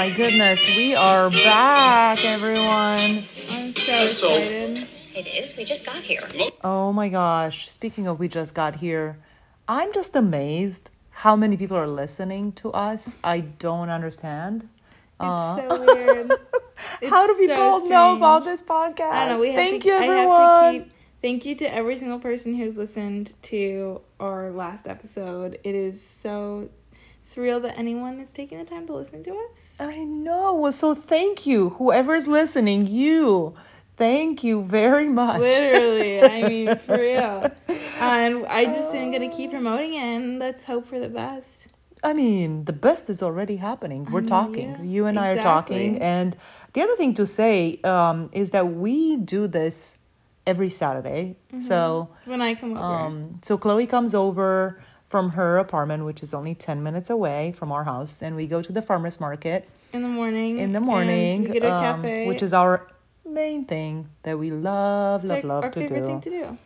my goodness, we are back, everyone. I'm so excited. It is. We just got here. Oh my gosh. Speaking of, we just got here. I'm just amazed how many people are listening to us. I don't understand. Aw. It's so uh, weird. how do It's people so know about this podcast? I don't know. We have Thank to, you, I everyone. have to keep. Thank you to every single person who's listened to our last episode. It is so surreal that anyone is taking the time to listen to us. I know. Well, so thank you, whoever's listening. You, thank you very much. Literally, I mean, for real. And I just am gonna keep promoting it, and let's hope for the best. I mean, the best is already happening. We're mean, talking. yeah, you and I are talking. And the other thing to say um, is that we do this every Saturday. So, When I come over, um, so Chloe comes over from her apartment, which is only ten minutes away from our house, and we go to the farmers market in the morning, in the morning, we get a um, cafe, which is our main thing that we love, it's love, like love our to favorite do. thing to do.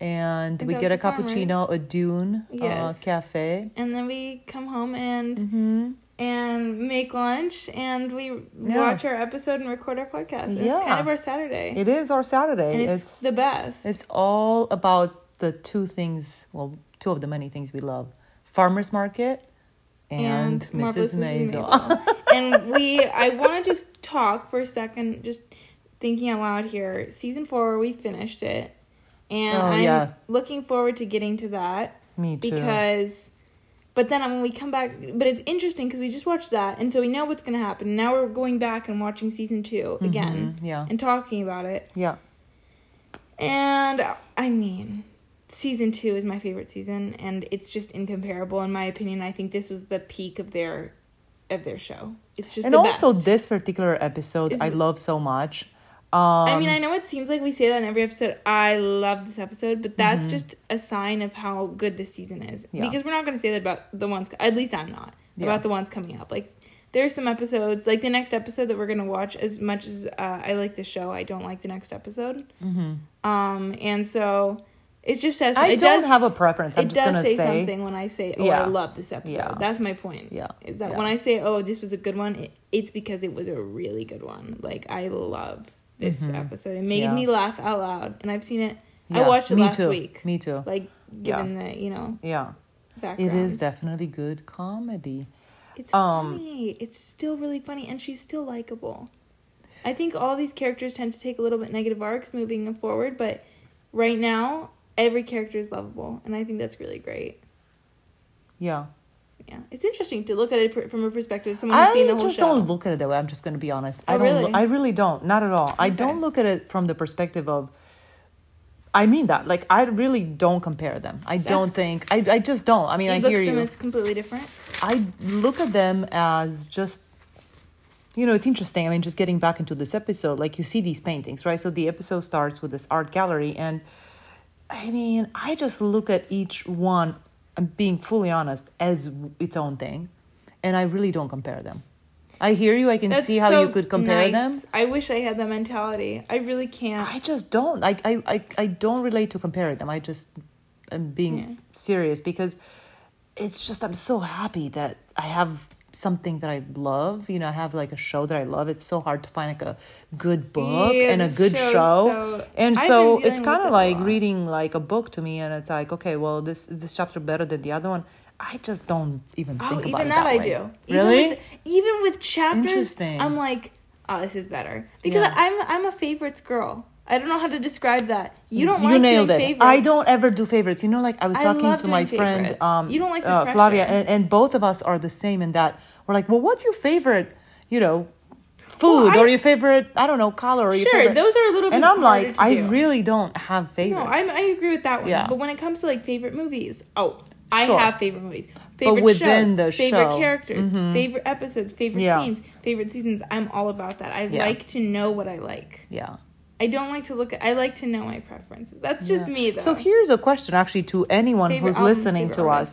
and And we get a cappuccino, a Dune uh, cafe. And then we come home and hmm and make lunch and we Yeah. watch our episode and record our podcast. It's Yeah. kind of our Saturday. It is our Saturday. it's, it's the best. It's all about the two things, well, two of the many things we love farmers market and, Marvelous Mrs. Maisel. Maisel. and we I want to just talk for a second, just thinking out loud here. Season four, we finished it. And Oh, I'm yeah. looking forward to getting to that Me too. because but then when we come back but it's interesting because we just watched that and so we know what's going to happen now we're going back and watching season 2 again Mhm, yeah. and talking about it Yeah. and i mean season two is my favorite season and it's just incomparable in my opinion i think this was the peak of their of their show it's just And also, best. this particular episode Is- I love so much. Um, I mean, I know it seems like we say that in every episode. I love this episode, but that's just a sign of how good this season is. Mm-hmm. Yeah. Because we're not going to say that about the ones. At least I'm not Yeah. about the ones coming up. Like there's some episodes, like the next episode that we're going to watch. As much as uh, I like the show, I don't like the next episode. mhm. Um, and so it just says I it don't does, have a preference. I'm it just does say, say, something when I say, "Oh, Yeah. I love this episode." Yeah. That's my point. Yeah. is that Yeah. when I say, "Oh, this was a good one," it, it's because it was a really good one. Like I love this Mhm. episode. It made Yeah. me laugh out loud, and I've seen it. I watched it me last too. week. Me too. Like given the you know yeah, background. it is definitely good comedy. It's um, funny. It's still really funny, and she's still likable. I think all these characters tend to take a little bit negative arcs moving forward, but right now every character is lovable, and I think that's really great. Yeah. Yeah, it's interesting to look at it from a perspective of someone who's seen I the whole just show. don't look at it that way. I'm just going to be honest. Oh, I Oh, don't. really? lo- I really don't. Not at all. I don't look at it from the perspective of. I mean that. Like I really don't compare them. I don't think. I. I just don't. I mean, you I look hear at them you. as completely different. I look at them as just. You know, it's interesting. I mean, just getting back into this episode, like you see these paintings, right? So the episode starts with this art gallery, and I mean, I just look at each one. I'm being fully honest as its own thing, and I really don't compare them. I hear you. I can That's see how so you could compare nice. them. I wish I had that mentality. I really can't. I just don't. I, I, I, I don't relate to compare them. I just am being Yeah. serious because it's just I'm so happy that I have something that I love. You know, I have like a show that I love. It's so hard to find like a good book Yeah, and a good show. so- and so it's kind of like reading like a book to me, and it's like, okay, well, this this chapter better than the other one. I just don't even Oh, think about even it that, that I way. do. Even Really? With, even with chapters. I'm like, oh, this is better because Yeah. I'm I'm a favorites girl. I don't know how to describe that. You don't you like nailed doing it. favorites. I don't ever do favorites. You know, like I was I talking to my friend, um, You don't like the uh, Flavia, and, and both of us are the same in that we're like, well, what's your favorite, you know, food Well, I- or your favorite, I don't know, color or your Sure, those are a little bit and I'm like, I do. really don't have favorites. No, I'm, I agree with that one. Yeah. But when it comes to like favorite movies, oh, I Sure. have favorite movies, favorite within shows, the favorite show. characters, Mhm. favorite episodes, favorite Yeah. scenes, favorite seasons. I'm all about that. I Yeah. like to know what I like. yeah. I don't like to look at. I like to know my preferences. That's just Yeah. me, though. So here's a question, actually, to anyone Favorite who's albums, listening to us.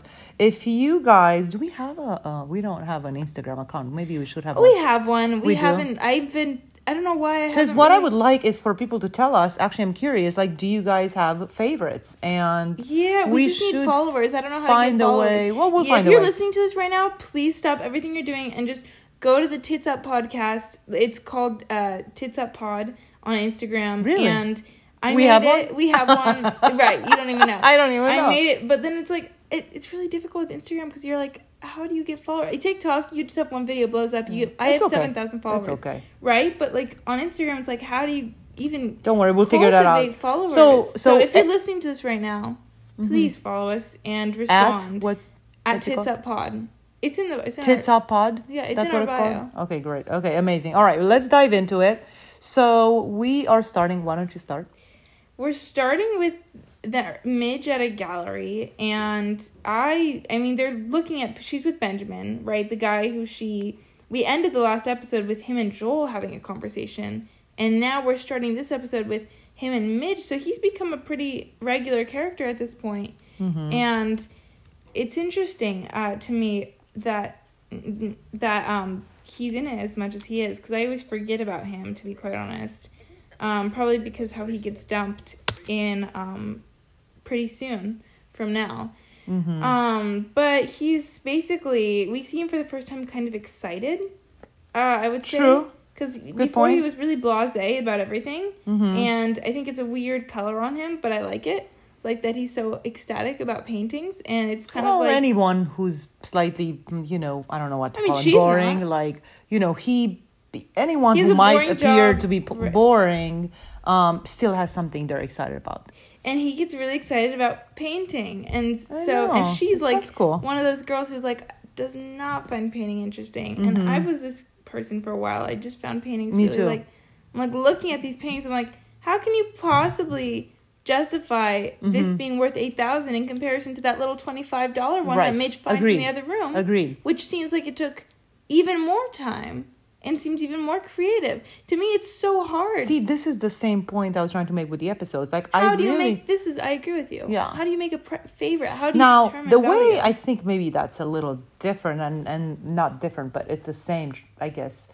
If you guys, do we have a? Uh, we don't have an Instagram account. Maybe we should have. A We have one. We, We haven't. I've been. I don't know why. Because what I would like is for people to tell us. Actually, I'm curious. Like, do you guys have favorites? And Yeah, we, we just need should followers. I don't know how find to a get followers. way- well, we'll yeah, find if you're way. listening to this right now, please stop everything you're doing and just go to the Tits Up podcast. It's called uh, Tits Up Pod on Instagram. Really? And I We made have it. one? We have one. right. You don't even know. I don't even know. I made it, but then it's like it, it's really difficult with Instagram because you're like, how do you get followers? TikTok, you just have one video blows up. You, I Mm. It's have okay. seven thousand followers. It's okay. Right, but like on Instagram, it's like, how do you even Don't worry, we'll figure that out. followers? So- So, so if you're listening to this right now, please follow us and At respond what's at what's it Tits? Up Pod. It's in the it's in Tits our, Up Pod? Yeah, it's That's in what our it's bio. called? Okay, great. Okay, amazing. All right, let's dive into it. So we are starting. Why don't you start? We're starting with that midge at a gallery, and I I mean they're looking at she's with Benjamin, right? The guy who she we ended the last episode with him and Joel having a conversation, and now we're starting this episode with him and Midge. So he's become a pretty regular character at this point. Mm-hmm. and it's interesting uh, to me that that um he's in it as much as he is because I always forget about him to be quite honest. Um, probably because how he gets dumped in um pretty soon from now. Mm-hmm. Um, but he's basically we see him for the first time kind of excited. Uh, I would say True. because before point. he was really blasé about everything, Mhm. and I think it's a weird color on him, but I like it. Like that he's so ecstatic about paintings, and it's kind well, of like anyone who's slightly, you know, I don't know what to I mean, call it, boring. not. Like, you know, he, anyone who might appear job. to be p- boring, um, still has something they're excited about. and he gets really excited about painting, and I so know. and she's like cool. one of those girls who's like does not find painting interesting, Mhm. and I was this person for a while. I just found paintings Me really too. like I'm like looking at these paintings. I'm like, how can you possibly justify this Mhm. being worth eight thousand in comparison to that little twenty five dollar one Right. that Midge finds Agreed. in the other room? Agreed. which seems like it took even more time and seems even more creative. To me, it's so hard. See, this is the same point I was trying to make with the episodes. Like, how I do really. you make this? Is I agree with you. Yeah. How do you make a pre- favorite? How do you now the value? way i think maybe that's a little different and and not different but it's the same i guess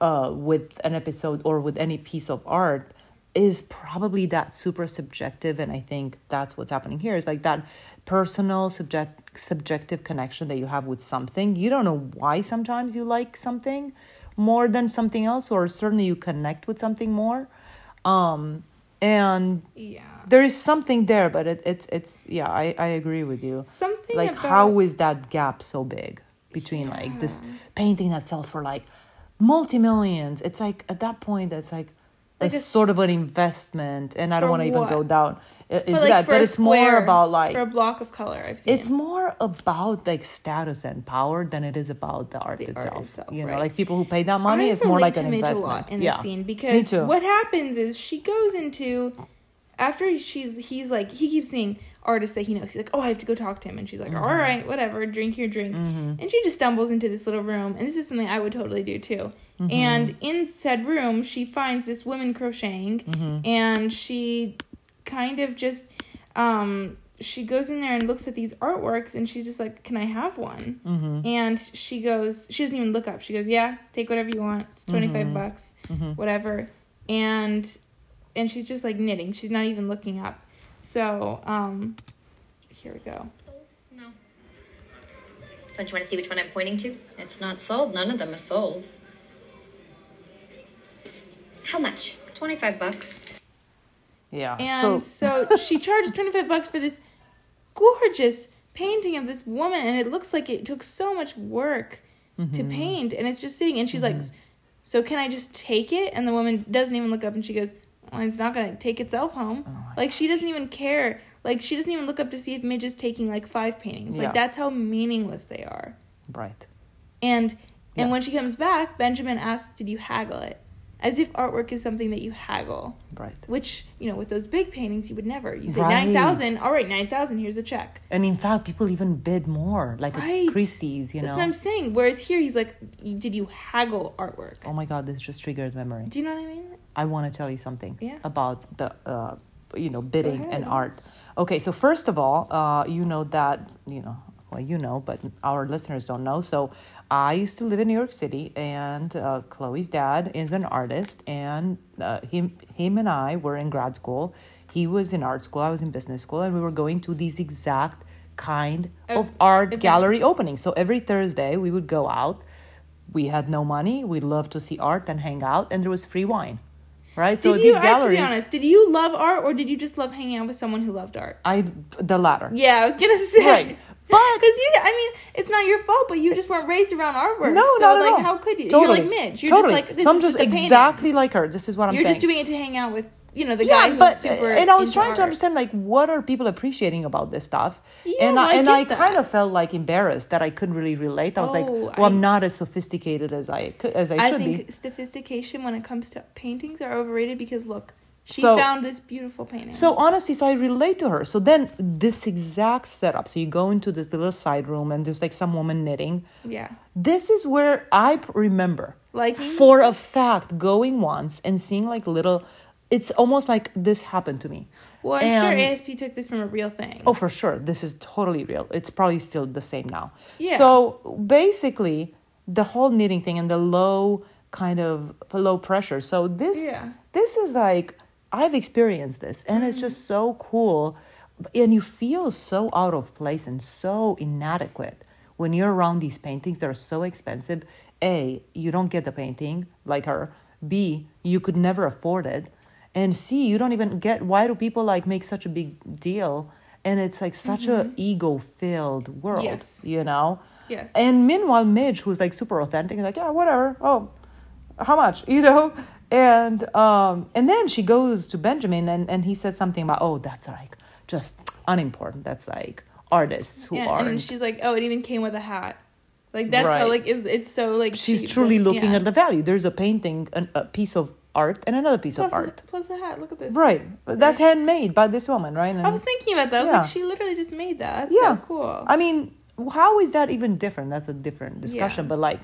uh with an episode or with any piece of art is probably that super subjective and i think that's what's happening here is like that personal subject subjective connection that you have with something. You don't know why sometimes you like something more than something else or certainly you connect with something more. Um and yeah. there is something there but it, it's it's yeah i i agree with you. Something like about, how is that gap so big between like this painting that sells for like multi-millions? It's like at that point that's like, Like a, sort of an investment and i don't want to even go down uh, into like that but it's more about like for a block of color. I've seen. it's more about like status and power than it is about the art The art itself. itself, you know like people who pay that money I it's more like an investment a lot in yeah this scene because what happens is she goes into after she's he's like he keeps seeing artists that he knows. He's like, oh, I have to go talk to him, and she's like, Mm-hmm. "All right, whatever, drink your drink. And she just stumbles into this little room, and this is something I would totally do too. Mm-hmm. And in said room, she finds this woman crocheting, Mm-hmm. and she kind of just um she goes in there and looks at these artworks and she's just like can i have one mm-hmm. and she goes she doesn't even look up she goes yeah take whatever you want it's 25 Mhm. bucks whatever and and she's just like knitting she's not even looking up so um here we go Sold? No. Don't you want to see which one I'm pointing to? It's not sold. None of them are sold. How much? 25 bucks. yeah and so so, she charges 25 bucks for this gorgeous painting of this woman and it looks like it took so much work to Mm-hmm. paint and it's just sitting and she's like so can i just take it and the woman doesn't even look up and she goes well, it's not gonna take itself home. Oh like she doesn't even care. Like she doesn't even look up to see if midge is taking like five paintings. Yeah. like that's how meaningless they are. Right. And and Yeah. when she comes back benjamin asks did you haggle it as if artwork is something that you haggle right which you know with those big paintings you would never you say Right. 9000 all right 9000 here's a check And in fact, people even bid more, like Right. at Christie's, you that's know. what i'm saying whereas here he's like did you haggle artwork Oh my God, this just triggered memory. do you know what i mean I want to tell you something Yeah. about the, uh, you know, bidding and art. Okay, so first of all, uh, you know that, you know, well, you know, but our listeners don't know. So I used to live in New York City, and uh, Chloe's dad is an artist, and uh, him, him and I were in grad school. He was in art school, I was in business school, and we were going to these exact kind of Of art events. gallery openings. So every Thursday, we would go out we had no money. We loved to see art and hang out, and there was free wine, right? So did these you, I to galleries, be honest, did you love art or did you just love hanging out with someone who loved art? I the latter, Yeah, I was gonna say. Right. But- because you, I mean, it's not your fault, but you just weren't raised around artwork. No, so, not at like, all. how could you? Totally. You're like Midge. You're totally. just like this so I'm is just exactly like her. This is what I'm saying. You're saying. just doing it to hang out with, you know, the yeah, guy who's but super. and I was trying to understand like what are people appreciating about this stuff, Yeah, and no, I, I and I that. kind of felt like embarrassed that I couldn't really relate. I was like, Oh, well, I- I'm not as sophisticated as I could, as I, I should think be. sophistication when it comes to paintings are overrated because look, she So- found this beautiful painting. So honestly, so I relate to her. So then this exact setup. So you go into this little side room and there's like some woman knitting. yeah, This is where I remember like for a fact going once and seeing like little. It's almost like this happened to me. well, I'm sure ASP took this from a real thing. Oh, for sure. This is totally real. It's probably still the same now. Yeah. So basically, the whole knitting thing and the low kind of low pressure. So this Yeah. this is like I've experienced this, and it's just so cool, and you feel so out of place and so inadequate when you're around these paintings that are so expensive. A, you don't get the painting like her. B, you could never afford it. And C, you don't even get why do people like make such a big deal? And it's like such a mm-hmm. ego filled world, Yes. you know? Yes. And meanwhile, Midge, who's like super authentic, is like, yeah, whatever. Oh, how much? You know? And um, and then she goes to Benjamin, and and he says something about, oh, that's like just unimportant. That's like artists who yeah, aren't. and she's like, oh, it even came with a hat. Like that's how like it's it's so like She's cheap, truly looking yeah. at the value. There's a painting, an, a piece of art, and another piece plus of art. Plus a hat. Look at this. Right, that's handmade by this woman, right? And I was thinking about that. I was Yeah. like, she literally just made that. That's yeah, so cool. I mean, how is that even different? That's a different discussion. But like,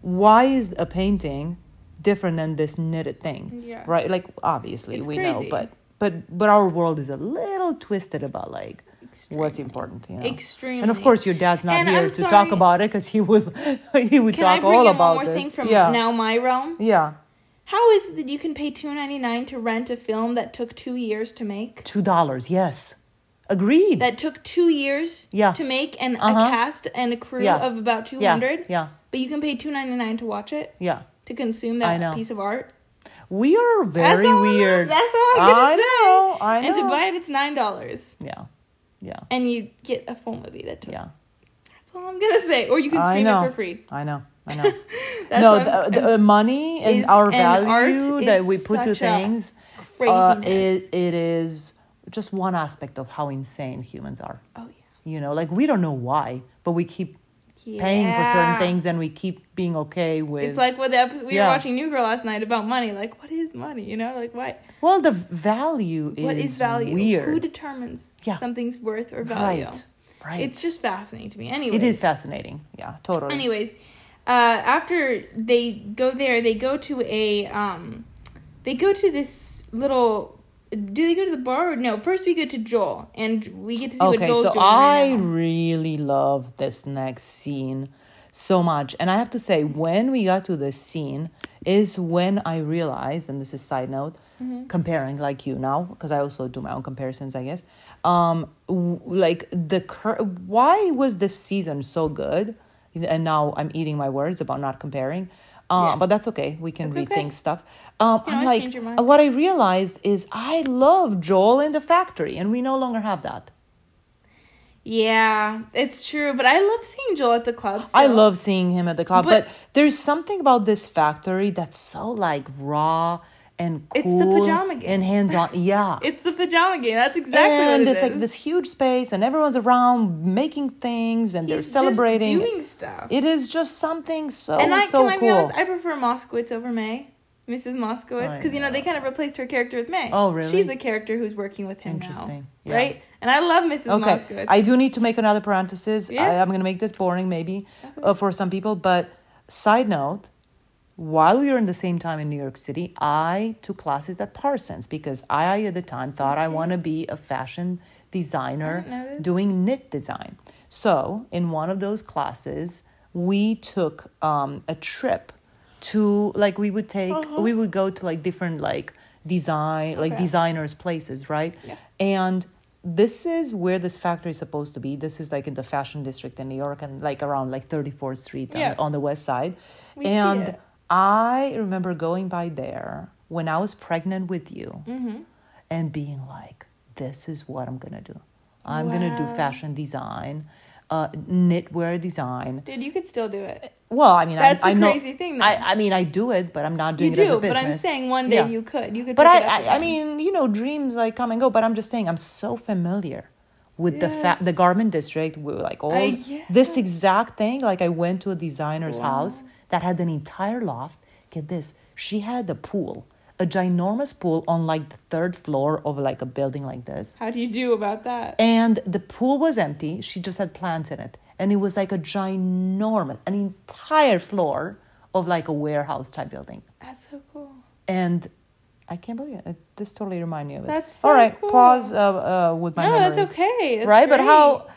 why is a painting different than this knitted thing? Yeah. Right. Like, obviously It's we know, but but but our world is a little twisted about like what's Extremely. important. You know? Extremely. And of course, your dad's not And here I'm to talk about it because he would he would Can I talk bring all in about one more this. thing from yeah. now my realm? Yeah. How is it that you can pay two ninety nine to rent a film that took two years to make? Two dollars. Yes. Agreed. That took two years Yeah. to make and Uh-huh. a cast and a crew Yeah. of about 200 yeah. Yeah. But you can pay two ninety nine to watch it Yeah. To consume that piece of art. We are That's very I'm weird. that's all I'm gonna I say. know. I know. And to buy it, it's nine dollars, Yeah. Yeah. and you get a full movie that took. Yeah. That's all I'm gonna say. Or you can stream it for free. I know. I know. That's no, the, the money and our value that we put to things craziness. uh, is it is just one aspect of how insane humans are. oh yeah. You know, like we don't know why, but we keep yeah. paying for certain things and we keep being okay with. It's like what the episode we Yeah. were watching New Girl last night about money. Like, what is money? You know, like what? well, the value is what is value? weird. Who determines Yeah. something's worth or value? right. Right. It's just fascinating to me. Anyways, it is fascinating. Yeah, totally. Anyways, uh, after they go there, they go to a um, they go to this little. Do they go to the bar? Or no, first we go to Joel, and we get to see what okay, Joel's so doing. I right now. really love this next scene so much. And I have to say, when we got to this scene, is when I realized, and this is side note, Mm-hmm. comparing like you now, because I also do my own comparisons, I guess. Um, w- like the cur- why was this season so good? And now I'm eating my words about not comparing. Uh, Yeah. But that's okay. We can That's rethink okay. stuff. Um, I'm like, what I realized is I love Joel in the factory, and we no longer have that. Yeah, it's true, but I love seeing Joel at the club. I love seeing him at the club, but, But- there's something about this factory that's so like raw and cool It's the pajama game. and hands on. Yeah. It's the pajama game. That's exactly and what it it's like this huge space and everyone's around making things and they're He's just celebrating. doing stuff. It is just something so and I so can I be cool. honest, I prefer Moskowitz over May. Mrs. Moskowitz, because you know they kind of replaced her character with May. Oh, really? She's the character who's working with him now, Interesting. Yeah. right? And I love Mrs. Okay, Moskowitz. I do need to make another parenthesis. Yeah. I, I'm going to make this boring, maybe, uh, for some people. But side note, while we were in the same time in New York City, I took classes at Parsons because I, at the time, thought I want to be a fashion designer didn't know this. doing knit design. So, in one of those classes, we took um, a trip to like we would take we would go to like different like design like Uh-huh. Designers places right Yeah. and this is where this factory is supposed to be. This is like in the fashion district in New York and like around like 34th Street on- Yeah. on, the west side. We see and it. I remember going by there when I was pregnant with you Mm-hmm. and being like, this is what I'm going to do. I'm going to do fashion design, uh, knitwear design. Dude, you could still do it. Well, I mean, That's I, I the know, crazy thing, though. I, I mean, I do it, but I'm not doing You it as a do, business. but I'm saying one day Yeah. you could. You could. But I, I, I mean, you know, dreams like come and go. But I'm just saying, I'm so familiar with the fa- the garment district, with like all I- this exact thing. Like I went to a designer's Wow. house that had an entire loft. Get this, she had a pool, a ginormous pool on like the third floor of like a building like this, How do you do about that? and the pool was empty. She just had plants in it, and it was like a ginormous, an entire floor of like a warehouse type building That's so cool. and I can't believe it. This totally reminded me of it. That's all so right. cool. Pause uh, uh, with my no, memories. that's okay. That's right, but how?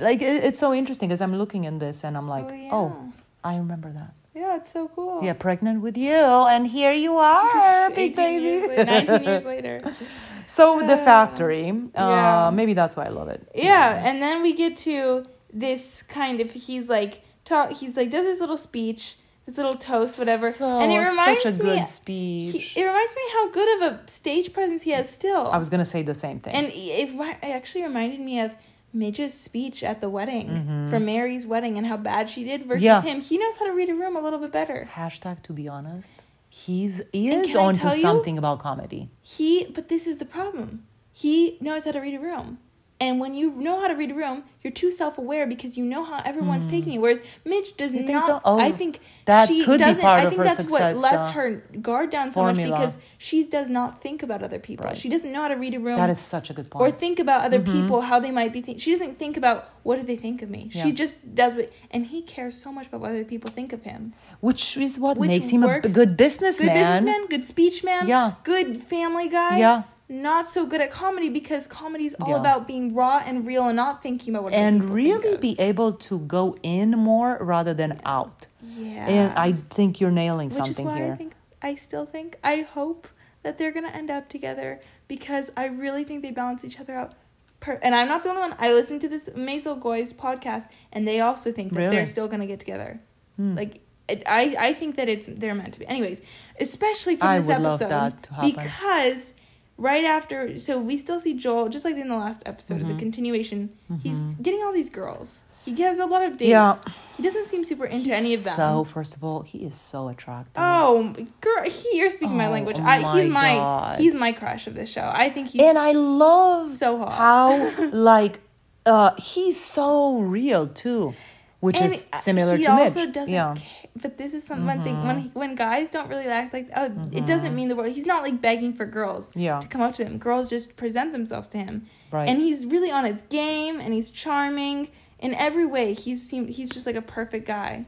Like it, it's so interesting because I'm looking in this and I'm like, Oh, oh. I remember that. Yeah, it's so cool. Yeah, pregnant with you, and here you are, big 18 years baby. later, 19 years later. so the Uh, factory. Uh, yeah. Maybe that's why I love it. Yeah, and then we get to this kind of he's like talk he's like does his little speech, his little toast, whatever. So, and it reminds such a me good he- speech. it reminds me how good of a stage presence he has still. I was gonna say the same thing. and it, it actually reminded me of Midge's speech at the wedding Mm-hmm. for Mary's wedding and how bad she did versus Yeah. him. He knows how to read a room a little bit better. Hashtag to be honest, he's he is onto you? something about comedy. He, but this is the problem. He knows how to read a room. And when you know how to read a room, you're too self-aware because you know how everyone's taking it. Whereas Midge does. You not. think so? Oh, I think that she could be doesn't. part I of her that's success, what lets uh, her guard down so much formula. because she does not think about other people. Right. She doesn't know how to read a room That is such a good point. or think about other people how they might be. Think- she doesn't think about what do they think of me. Yeah. She just does what. And he cares so much about what other people think of him. which is what Which makes him a good businessman. Good businessman, good speech man, Yeah. good family guy. Yeah. Not so good at comedy because comedy is all Yeah. about being raw and real and not thinking about what and really be able to go in more rather than out. yeah. And I think you're nailing which is something why here. I think I still think I hope that they're gonna end up together because I really think they balance each other out. Per- and I'm not the only one. I listened to this Maisel Goy's podcast, and they also think that Really? they're still gonna get together. Hmm. Like I, I think that it's they're meant to be. Anyways, especially for I this episode that to happen. because right after, so we still see Joel just like in the last episode as a Mm-hmm. continuation. He's getting all these girls. He has a lot of dates. Yeah. He doesn't seem super into any of them. So, first of all, he is so attractive. Oh, girl, he, you're speaking my Oh, language. oh I, my he's my God. he's my crush of this show. I think he's and I love so hot. how like uh he's so real too, which and is similar he to also Midge. doesn't yeah. care. But this is some one thing when when guys don't really act like oh, it doesn't mean the world. He's not like begging for girls Yeah. to come up to him. Girls just present themselves to him, Right. and he's really on his game and he's charming in every way. He's seemed he's just like a perfect guy.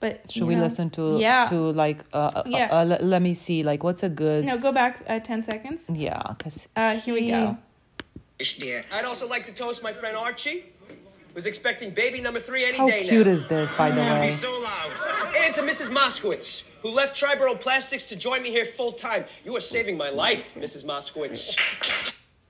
But Should you we know, listen to Yeah. to like uh, uh, Yeah. uh, let, let me see like what's a good no, go back uh, ten seconds. yeah cuz Uh, here we go. dear. I'd also like to toast my friend Archie, who's expecting baby number three any day. How day cute now. is this by the It's gonna be so loud. And to Mrs. Moskowitz, who left Triborough Plastics to join me here full time. You are saving my life, Mrs. Moskowitz.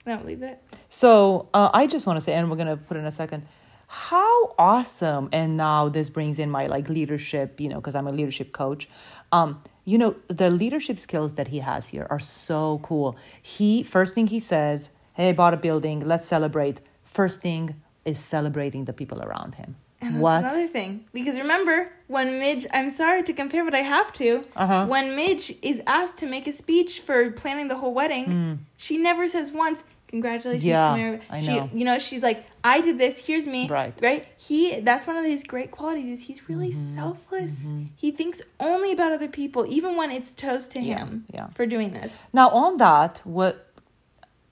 No, leave it. So uh, I just want to say, and we're gonna put in a second, how awesome! And now this brings in my like leadership, you know, because I'm a leadership coach. Um, you know, the leadership skills that he has here are so cool. He first thing he says, "Hey, I bought a building. Let's celebrate." First thing is celebrating the people around him. And that's what? another thing. Because remember, when Midge, I'm sorry to compare, but I have to. Uh-huh. When Midge is asked to make a speech for planning the whole wedding, she never says once, "Congratulations. Yeah, to Mary." I she, know. You know, she's like, "I did this. Here's me." Right. Right. He. That's one of his great qualities. Is he's really Mm-hmm. selfless. He thinks only about other people, even when it's toast to Yeah, him. yeah. For doing this. Now on that, what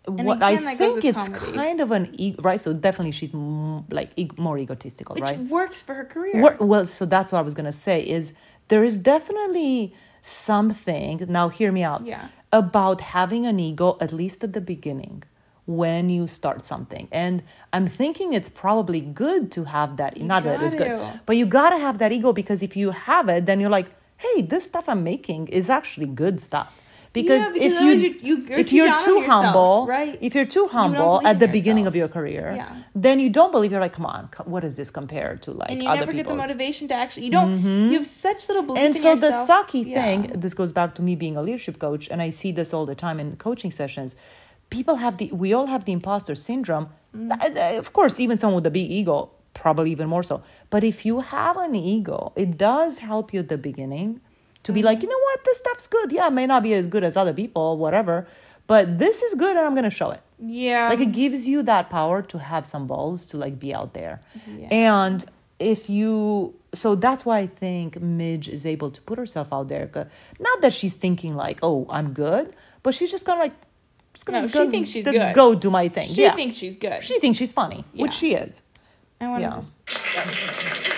what again, I think it's comedy. kind of an e- right. So definitely she's m- like e- more egotistical, Which right? works for her career. Wor- well, so that's what I was gonna say. Is there is definitely something. Now, hear me out. Yeah. About having an ego, at least at the beginning, when you start something, and I'm thinking it's probably good to have that. not that it's good, but you gotta have that ego because if you have it, then you're like, hey, this stuff I'm making is actually good stuff. Because, Yeah, because if you, you- you- you're if too you're too yourself, humble right? if you're too humble believe at the beginning of your career Yeah. then you don't believe you're like come on what is this compared to like and you other never get the motivation to actually. You don't. Mm-hmm. You have such little belief and so the sucky Yeah. thing this goes back to me being a leadership coach and i see this all the time in coaching sessions people have the we all have the imposter syndrome Mm. Of course even someone with a big ego probably even more so but if you have an ego it does help you at the beginning to be like you know what this stuff's good yeah it may not be as good as other people whatever but this is good and i'm going to show it Yeah. like it gives you that power to have some balls to like be out there Yeah. and if you so that's why i think midge is able to put herself out there. not that she's thinking like oh i'm good but she's just gonna like just gonna No, she thinks she's go- good. go do my thing she yeah thinks she's good. she thinks she's funny which she is I want to yeah. just.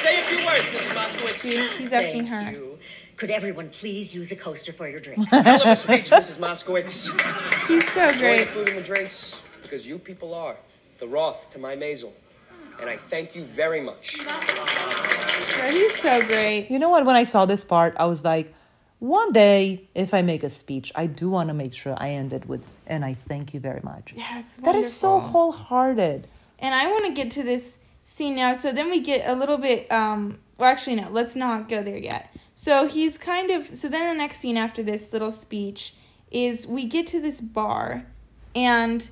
Say a few words, Mrs. Moskowitz. He's asking Thank her. you. Could everyone please use a coaster for your drinks? Hell of a speech, Mrs. Moskowitz. He's so Enjoy the great. food and the drinks, because you people are the Roth to my Maisel. And I thank you very much. Yeah, He's so great. you know what when i saw this part i was like one day if i make a speech i do want to make sure i end it with and i thank you very much Yeah, it's that is so wonderful. wholehearted And I want to get to this scene now. So then we get a little bit. Um, well, actually, no. Let's not go there yet. So he's kind of. So then the next scene after this little speech is we get to this bar, and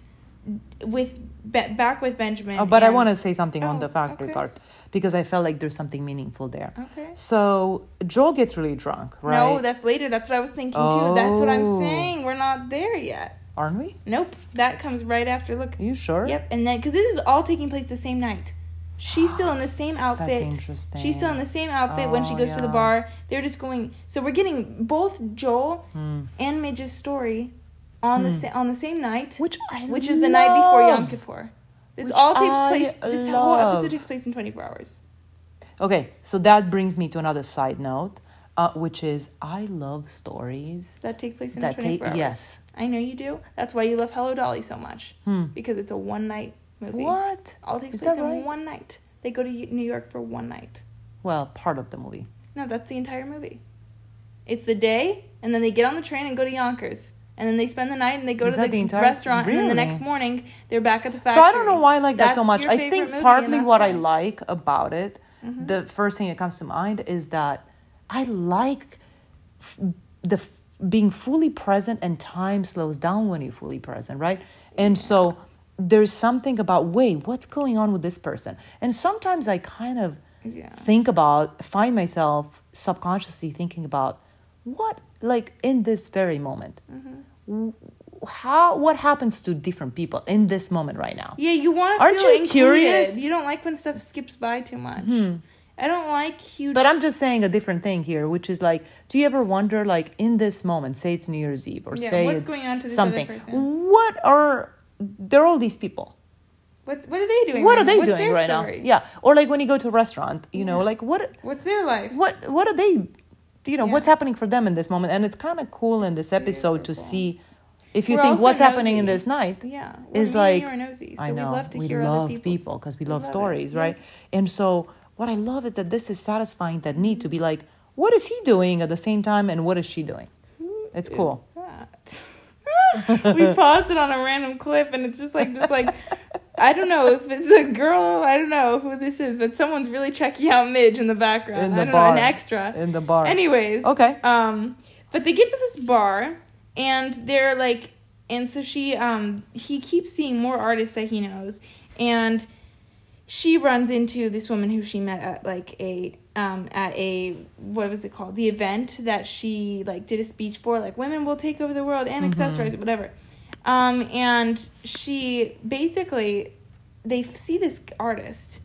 with Be- back with Benjamin. Oh, but I want to say something on Oh, the factory okay. part because I felt like there's something meaningful there. Okay. So Joel gets really drunk, right? No, that's later. That's what I was thinking too. That's what I'm Oh. saying. We're not there yet. aren't we? Nope. That comes right after. Look. Are you sure? Yep, and then because this is all taking place the same night. She's still in the same outfit. interesting. She's still in the same outfit when she Oh, goes to the bar. They're just going. So we're getting both Joel Hmm. and Midge's story on the sa- on the same night, Which I which is the night before Yom. Kippur. This Which all takes I place. This whole episode takes place in 24 hours. Okay, so that brings me to another side note, uh, which is I love stories That take place in 24 take hours. yes. I know you do. That's why you love Hello Dolly so much because it's a one night movie. What? All takes Is place in right? one night. They go to New York for one night. Well, part of the movie. No, that's the entire movie. It's the day, and then they get on the train and go to Yonkers. And then they spend the night and they go Is to the, the entire- restaurant, and then the next morning they're back at the factory. So I don't know why I like that so much. I think partly what that's I like about it, Mm-hmm. the first thing that comes to mind is that I like f- the f- being fully present and time slows down when you're fully present, right? And so there's something about wait, what's going on with this person? And sometimes I kind of Yeah. think about find myself subconsciously thinking about what like in this very moment. w- How what happens to different people in this moment right now? Yeah, you want to Aren't feel you included. curious? You don't like when stuff skips by too much. Mm-hmm. I don't like huge. But I'm just saying a different thing here, which is like, do you ever wonder, like, in this moment, say it's New Year's Eve, or Yeah, say what's it's going on to this other something, person? what are there are all these people? What's, what are they doing? What right are they doing right story? now? Yeah, or like when you go to a restaurant, you know, like what What's their life? what what are they, you know, Yeah. what's happening for them in this moment? And it's kind of cool in this episode to see if you We're think what's happening in this night Yeah, we're is like nosy, so I we'd love to we hear other love people because we we love love it, stories, right? yes. And so what I love is that this is satisfying that need to be mm-hmm. like, what is he doing at the same time, and what is she doing? It's cool. That? we paused it on a random clip, and it's just like this, like I don't know if it's a girl. I don't know who this is, but someone's really checking out Midge in the background. In I don't bar. know, an extra. In the bar. Anyways, Okay. Um, but they get to this bar, and they're like, and so she, um, he keeps seeing more artists that he knows, and she runs into this woman who she met at like a um at a what was it called? The event that she like did a speech for like women will take over the world and accessorize whatever. Um and she basically they see this artist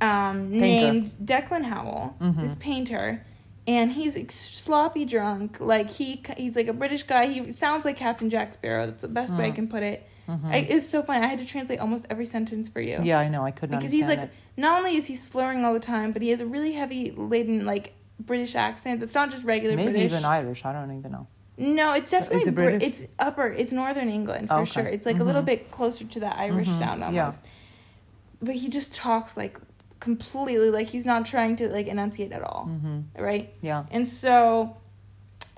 um named Declan Howell this painter and he's ex- sloppy drunk. Like he he's like a British guy. He sounds like Captain Jack Sparrow. That's the best way I can put it. I, it's so funny. I had to translate almost every sentence for you. Yeah, I know. I couldn't because he's like understand not only is he slurring all the time but he has a really heavy laden like british accent that's not just regular it. Maybe british even Irish. I don't even know. no it's definitely it Brit- British? it's upper it's northern england for Okay. Mm-hmm. sure it's like a little bit closer to that irish sound yeah. almost but he just talks like completely like he's not trying to like enunciate at all, right Mm-hmm. Yeah. and so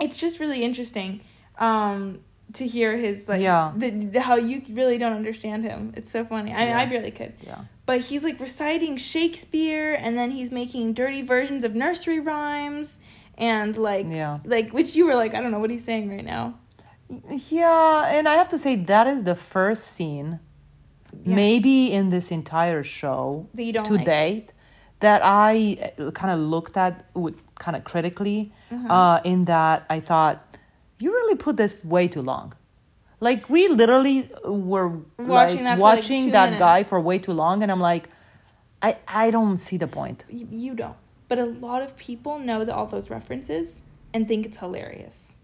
it's just really interesting um to hear his like Yeah. the, the how you really don't understand him. It's so funny. I Yeah. I barely could. Yeah. But he's like reciting Shakespeare and then he's making dirty versions of nursery rhymes and like Yeah. like which you were like I don't know what he's saying right now. Yeah, and I have to say that is the first scene, Yeah. maybe in this entire show That you don't to like. date, that I kind of looked at with kind of critically. Uh-huh. Uh, in that I thought you really put this way too long. Like we literally were Watching like, that like, watching two that guy for way too long, and I'm like, I I don't see the point. You, don't. But a lot of people know that all those references and think it's hilarious.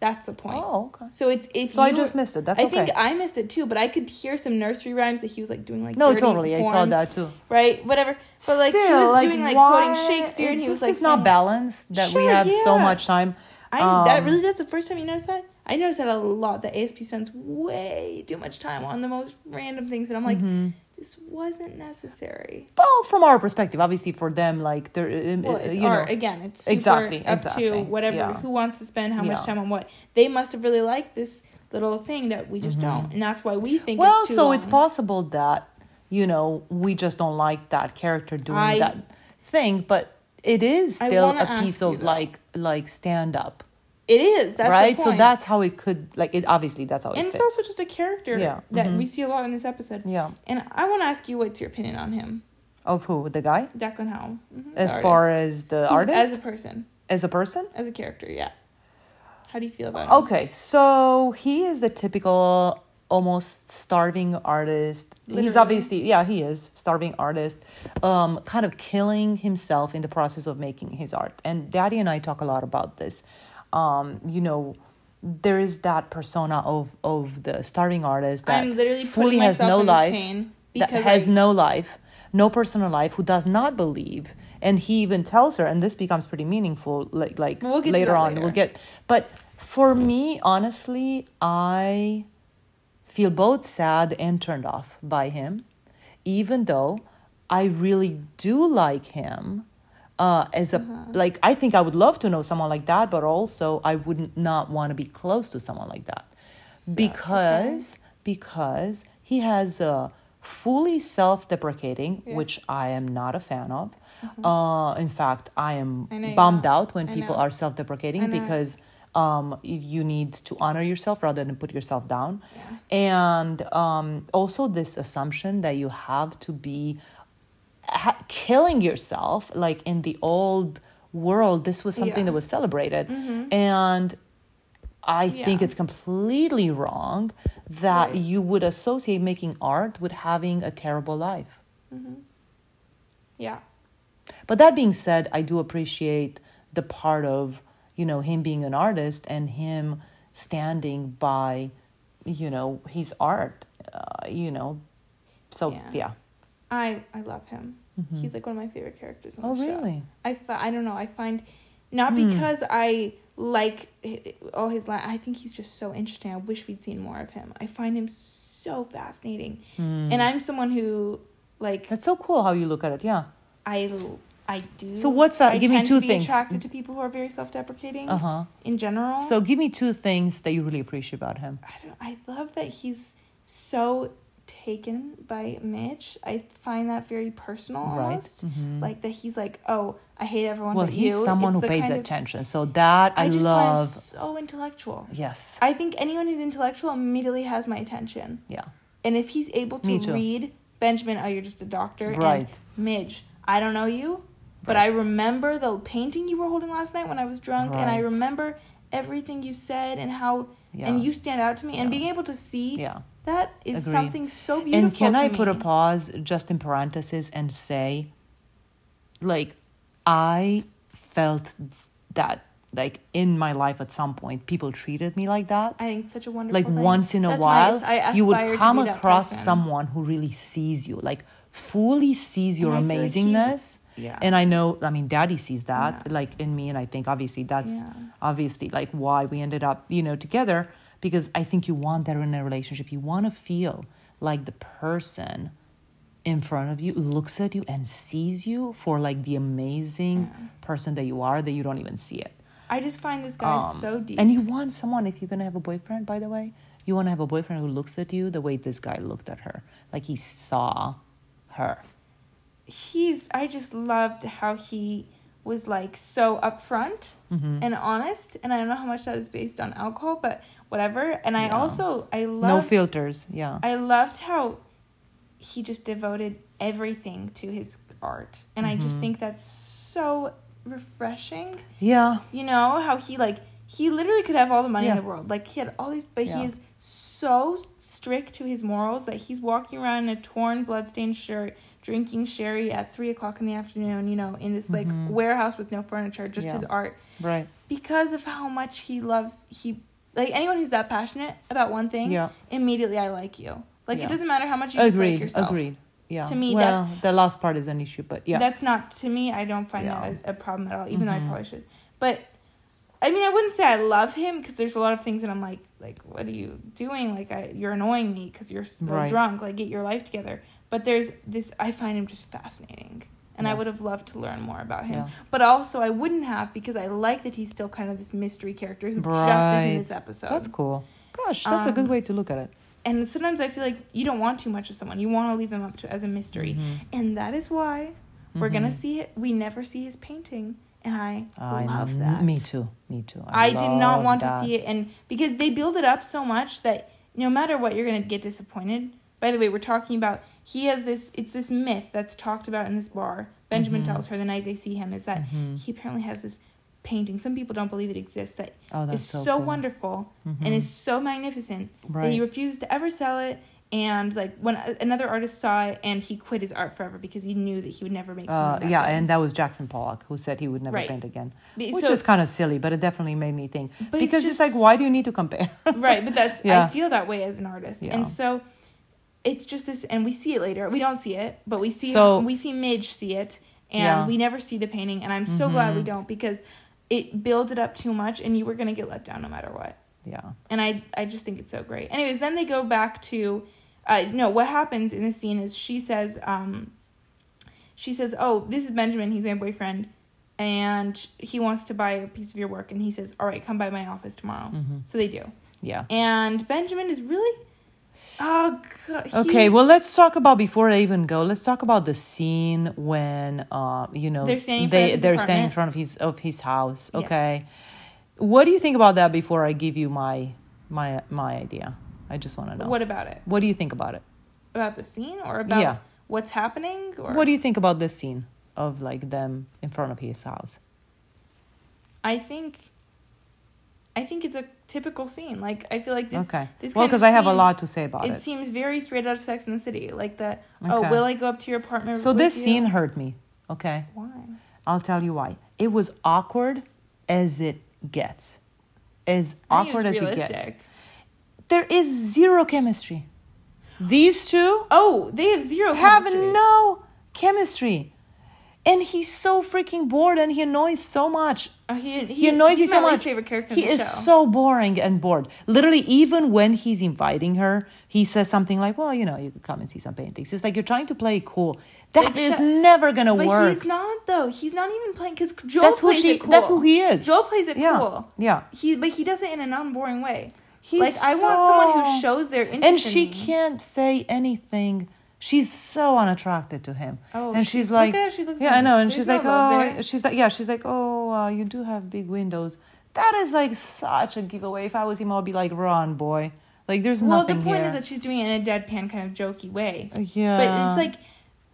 That's the point. Oh, okay. So it's if So I just missed it. That's I think. I missed it too, but I could hear some nursery rhymes that he was like doing like No, totally. I saw forms, that too. Right, whatever. But like he Still, was doing like quoting Shakespeare, and he was like it's not balanced that we Sure, have so much time. I that Um, really that's the first time you noticed that. I noticed that a lot. That ASP spends way too much time on the most random things, and I'm like, Mm-hmm. this wasn't necessary. Well, from our perspective, obviously for them, like they're uh, Well, uh, it's you art know, again. It's super Exactly, up exactly, to whatever. yeah. Who wants to spend how much time on what? They must have really liked this little thing that we just don't, and that's why we think. Mm-hmm. Well, it's too so it's possible that you know we just don't like that character doing I- that thing, but it is still a piece of though. like like stand up, It is. That's right? So that's how it could like it. Obviously, that's how it and it's also just a character Yeah, that mhm. we see a lot in this episode. Yeah. And I want to ask you, what's your opinion on him, of who the guy, Declan Howell? Mhm, as far as the artist, as a person, as a person. as a character, yeah. How do you feel about him? Okay, so he is the typical almost starving artist. He's obviously yeah, he is starving artist, um, kind of killing himself in the process of making his art. And Daddy and I talk a lot about this. Um, you know, there is that persona of of the starving artist that fully has no life, that has I- no life, no personal life, who does not believe. And he even tells her, and this becomes pretty meaningful. Like like We'll later on, later. we'll get. But for me, honestly, I feel both sad and turned off by him, even though I really do like him. Uh, as a Uh-huh. like, I think I would love to know someone like that, but also I would not want to be close to someone like that because because he has a fully self-deprecating, which I am not a fan of. Uh, in fact, I am Mm-hmm. I bummed out when I people know. are self-deprecating because um, you need to honor yourself rather than put yourself down. And um, also this assumption that you have to be ha- killing yourself, like in the old world, this was something Yeah. Mm-hmm. that was celebrated. And I think it's completely wrong that Right. you would associate making art with having a terrible life. yeah. But that being said, I do appreciate the part of, you know, him being an artist and him standing by, you know, his art, uh, you know. So, Yeah. yeah. I I love him. He's like one of my favorite characters. On Oh, the show. really? I fi- I don't know. I find not Hmm. because I like all his line. I think he's just so interesting. I wish we'd seen more of him. I find him so fascinating, Hmm. and I'm someone who like That's so cool how you look at it. Yeah. I I do. So what's that? I give me two things. Attracted to people who are very self-deprecating. Uh-huh. In general. So, give me two things that you really appreciate about him. I don't. I love that he's so taken by Midge. I find that very personal, Right. Mm-hmm. Like that he's like, oh, I hate everyone. Well, he's you. someone It's who pays kind of- attention. So, that I, I just love. so intellectual. yes. I think anyone who's intellectual immediately has my attention. yeah. And if he's able to read Benjamin, oh, you're just a doctor. Right. And Midge, I don't know you, but I remember the painting you were holding last night when I was drunk, and I remember everything you said and how, Yeah. and you stand out to me. And Yeah. being able to see Yeah. that is Agreed. something so beautiful. And can I put a pause just in parenthesis and say, like, I felt that, like, in my life at some point, people treated me like that. I think it's such a wonderful Like, thing. once in a That's while, you would come across person. someone who really sees you, like, fully sees your And I feel like he- amazingness. Yeah. And I know, I mean, daddy sees that, Yeah. like, in me. And I think, obviously, that's Yeah. obviously, like, why we ended up, you know, together. Because I think you want that in a relationship. You want to feel like the person in front of you looks at you and sees you for like the amazing person that you are that you don't even see it I just find this guy Um, so deep. And you want someone, if you're going to have a boyfriend, by the way, you want to have a boyfriend who looks at you the way this guy looked at her. Like he saw her. He's I just loved how he was like so upfront Mm-hmm. and honest and I don't know how much that is based on alcohol but whatever and I Yeah. also I love no filters. Yeah. I loved how he just devoted everything to his art and I Mm-hmm. just think that's so refreshing yeah. you know how he like he literally could have all the money in the world like he had all these but Yeah. he is so strict to his morals that he's walking around in a torn bloodstained shirt drinking sherry at three o'clock in the afternoon you know in this like warehouse with no furniture just Mm-hmm. Yeah. his art Right. because of how much he loves he like anyone who's that passionate about one thing Yeah. immediately i like you like Yeah. it doesn't matter how much you dislike yourself Agreed. Yeah. To me, well, the last part is an issue, but yeah. that's not to me. I don't find Yeah. that a, a problem at all, even Mm-hmm. though I probably should. But I mean, I wouldn't say I love him because there's a lot of things that I'm like, like, what are you doing? Like, I, you're annoying me because you're so Right. drunk. Like, get your life together. But there's this. I find him just fascinating, and I would have loved to learn more about him. Yeah. But also, I wouldn't have because I like that he's still kind of this mystery character who just is in this episode. That's cool. Gosh, that's a good Um, way to look at it. and sometimes I feel like you don't want too much of someone. You want to leave them up to as a mystery, Mm-hmm. and that is why we're gonna see it. We never see his painting, and I, love that. Me too. Me too. I, did not want that. to see it, and because they build it up so much that no matter what, you're gonna get disappointed. By the way, we're talking about he has this. It's this myth that's talked about in this bar. Benjamin Mm-hmm. tells her the night they see him is that he apparently has this painting. Some people don't believe it exists. That Oh, is so so, cool. Mm-hmm. wonderful and is so magnificent that Right. he refuses to ever sell it. And like when another artist saw it, and he quit his art forever because he knew that he would never make something. Uh, that yeah, and that was Jackson Pollock who said he would never Right. paint again, which so- is kind of silly, but it definitely made me think But it's because it's, like, why do you need to compare? right but that's Yeah. i feel that way as an artist Yeah. and so it's just this and we see it later we don't see it but we see So- we see midge see it and Yeah. Mm-hmm. we never see the painting and i'm so glad we don't because it built it up too much and you were going to get let down no matter what yeah, and i i just think it's so great anyways then they go back to uh no what happens in the scene is she says um she says oh this is benjamin he's my boyfriend and he wants to buy a piece of your work and he says all right come by my office tomorrow Mm-hmm. so they do yeah. and Benjamin is really. Oh god. he- Okay, well, let's talk about before I even go. Let's talk about the scene when, uh, you know, They're standing in front of they his they're standing in front of his of his house. Yes. Okay, what do you think about that? Before I give you my my my idea, I just want to know. What about it? What do you think about it? About the scene or about Yeah. what's happening? Or What do you think about this scene of like them in front of his house? I think. I think it's a typical scene. Like I feel like this. okay. This well, because I have a lot to say about It it. seems very straight out of Sex in the City. Like the oh, will I go up to your apartment? So this you? scene hurt me. Okay. Why? I'll tell you why. It was awkward as it gets. As awkward it as it gets. There is zero chemistry. These two Oh, they have zero. have chemistry. no chemistry. And he's so freaking bored and he annoys so much. Oh, he, he, He annoys me so much. favorite character. He in is show. so boring and bored. Literally, even when he's inviting her, he says something like, "Well, you know, you could come and see some paintings." It's like you're trying to play cool. That is shut- never gonna But work. he's not though. He's not even playing because Joel That's who plays she- it cool. that's who he is. Joel plays it Yeah, cool. yeah. He but he does it in a non-boring way. He's like I want someone who shows their interest. and in she me. can't say anything. She's so unattracted to him. Oh, and she- she's like, she looks yeah, I know. And she's like, oh, she's like, yeah, she's like, oh, uh, you do have big windows. That is like such a giveaway. If I was him, I'd be like, run, boy. Like, there's no Well, the point here. is that she's doing it in a deadpan kind of jokey way. yeah, But it's like,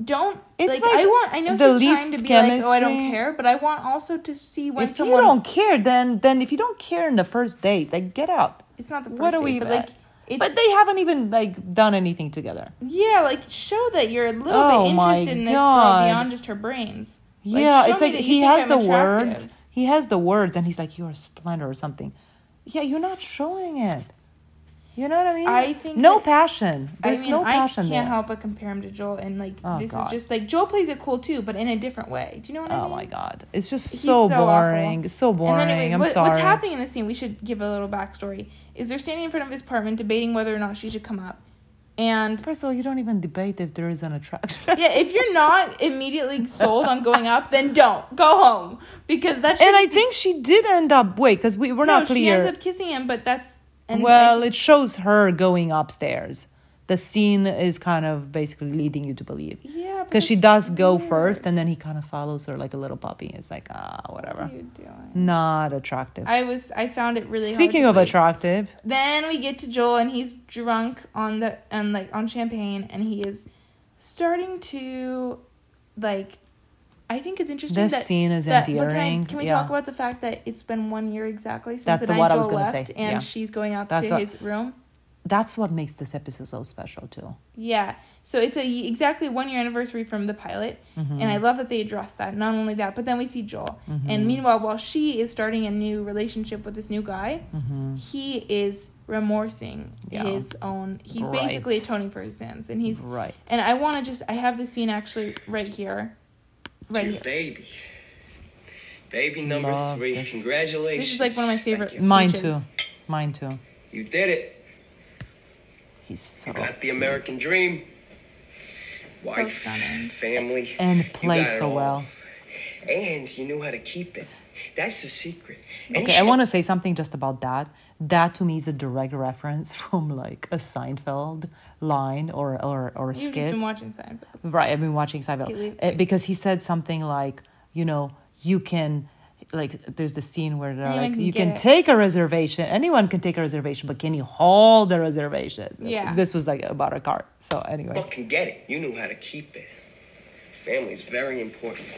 don't. It's like, like I want. I know the he's trying to be like, oh, I don't care, but I want also to see when if someone. you don't care, then then if you don't care in the first date, like get out. It's not the first What are we? but like, it's, but they haven't even like done anything together. yeah, like show that you're a little Oh bit interested in this girl beyond just her brains. Like, yeah, it's like he has I'm the attractive. words. He has the words, and he's like, "You're a splendor" or something. Yeah, you're not showing it. You know what I mean? I think no that- passion. I mean, no passion I can't there. help but compare him to Joel, and like Oh, this God. is just like Joel plays it cool too, but in a different way. Do you know what I mean? Oh my god, it's just so, so awful. boring. So boring. And anyway, I'm what, sorry. what's happening in this scene? We should give a little backstory. Is they're standing in front of his apartment debating whether or not she should come up, And First of all, you don't even debate if there is an attraction. yeah, if you're not immediately sold on going up, then don't go home because that's. and I think she did end up. Wait, because we we're no, not clear. she ends up kissing him, but that's and well, I- it shows her going upstairs. The scene is kind of basically leading you to believe. yeah, Because she does go weird. first, and then he kind of follows her like a little puppy. It's like ah, whatever. What are you doing? Not attractive. I was I found it really. Speaking of attractive, Then we get to Joel and he's drunk on the and like on champagne and he is starting to like I think it's interesting This that scene is that, but can, I, endearing, can we yeah. talk about the fact that it's been one year exactly since That's the the- night what I was Joel left say, and yeah. she's going up That's to what- his room. That's what makes this episode so special too. Yeah. So it's a y- exactly one year anniversary from the pilot, Mm-hmm. and I love that they address that. Not only that, but then we see Joel, and meanwhile, while she is starting a new relationship with this new guy, he is remorsing Mm-hmm. Yeah. his own. He's Right. basically atoning for his sins, and he's Right. And I want to just. I have the scene actually right here, right Your here. baby. Baby number Love three. this. Congratulations. This is like one of my favorite. Mine too. Mine too. You did it. He's so You got the American dream. Wife, stunning. family. and You played so all. well. And you knew how to keep it. That's the secret. Any Okay, I want to say something just about that. That to me is a direct reference from like a Seinfeld line or or or a You've just skit. been watching Seinfeld. Right, I've been watching Seinfeld Uh, because he said something like, you know, you can, like, there's the scene where they're Anyone like, can you can it." take a reservation. Anyone can take a reservation, but can you hold the reservation? Yeah. This was like about a car. So anyway, Fucking get it. You knew how to keep it. Family's very important.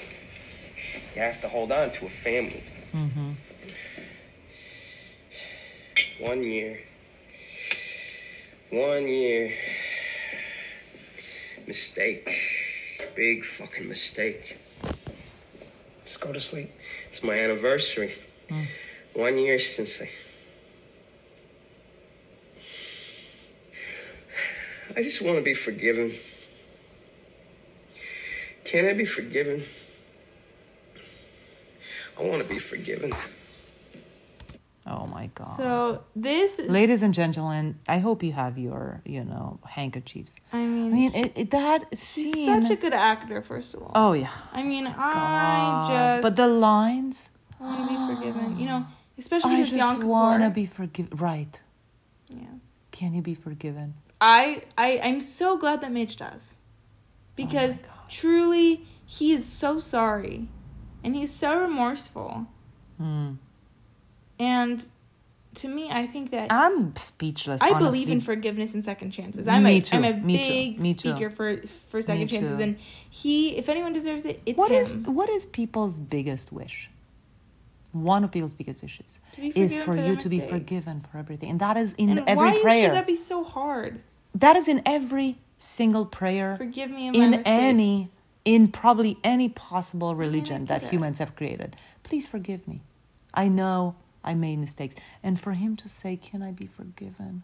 You have to hold on to a family. Mm-hmm. One year. One year. Mistake. Big fucking mistake. Just go to sleep. It's my anniversary. Mm. One year since I. I just want to be forgiven. Can I be forgiven? I want to be forgiven. Oh my God. So this. is- Ladies and gentlemen, I hope you have your, you know, handkerchiefs. I mean I mean, it, it, that he's scene. such a good actor. First of all. oh, yeah. I mean, God. I just. But the lines, I want to be forgiven. You know, especially I just want to be forgiven. Right. Yeah. Can you be forgiven? I I I'm so glad that Midge does, because truly he is so sorry, and he's so remorseful, Hmm. And to me, I think that I'm speechless. I honestly. believe in forgiveness and second chances. I'm Me a too, am a me too, big too. speaker for for second Me chances, too. and he, if anyone deserves it, it's What him. is what is people's biggest wish? One of people's biggest wishes is for for you their to be forgiven for everything, and that is in and every why prayer. should that be so hard? that is in every single prayer Forgive me in mistakes. any in probably any possible religion that humans have created. Please forgive me. I know I made mistakes, and for him to say, "Can I be forgiven?"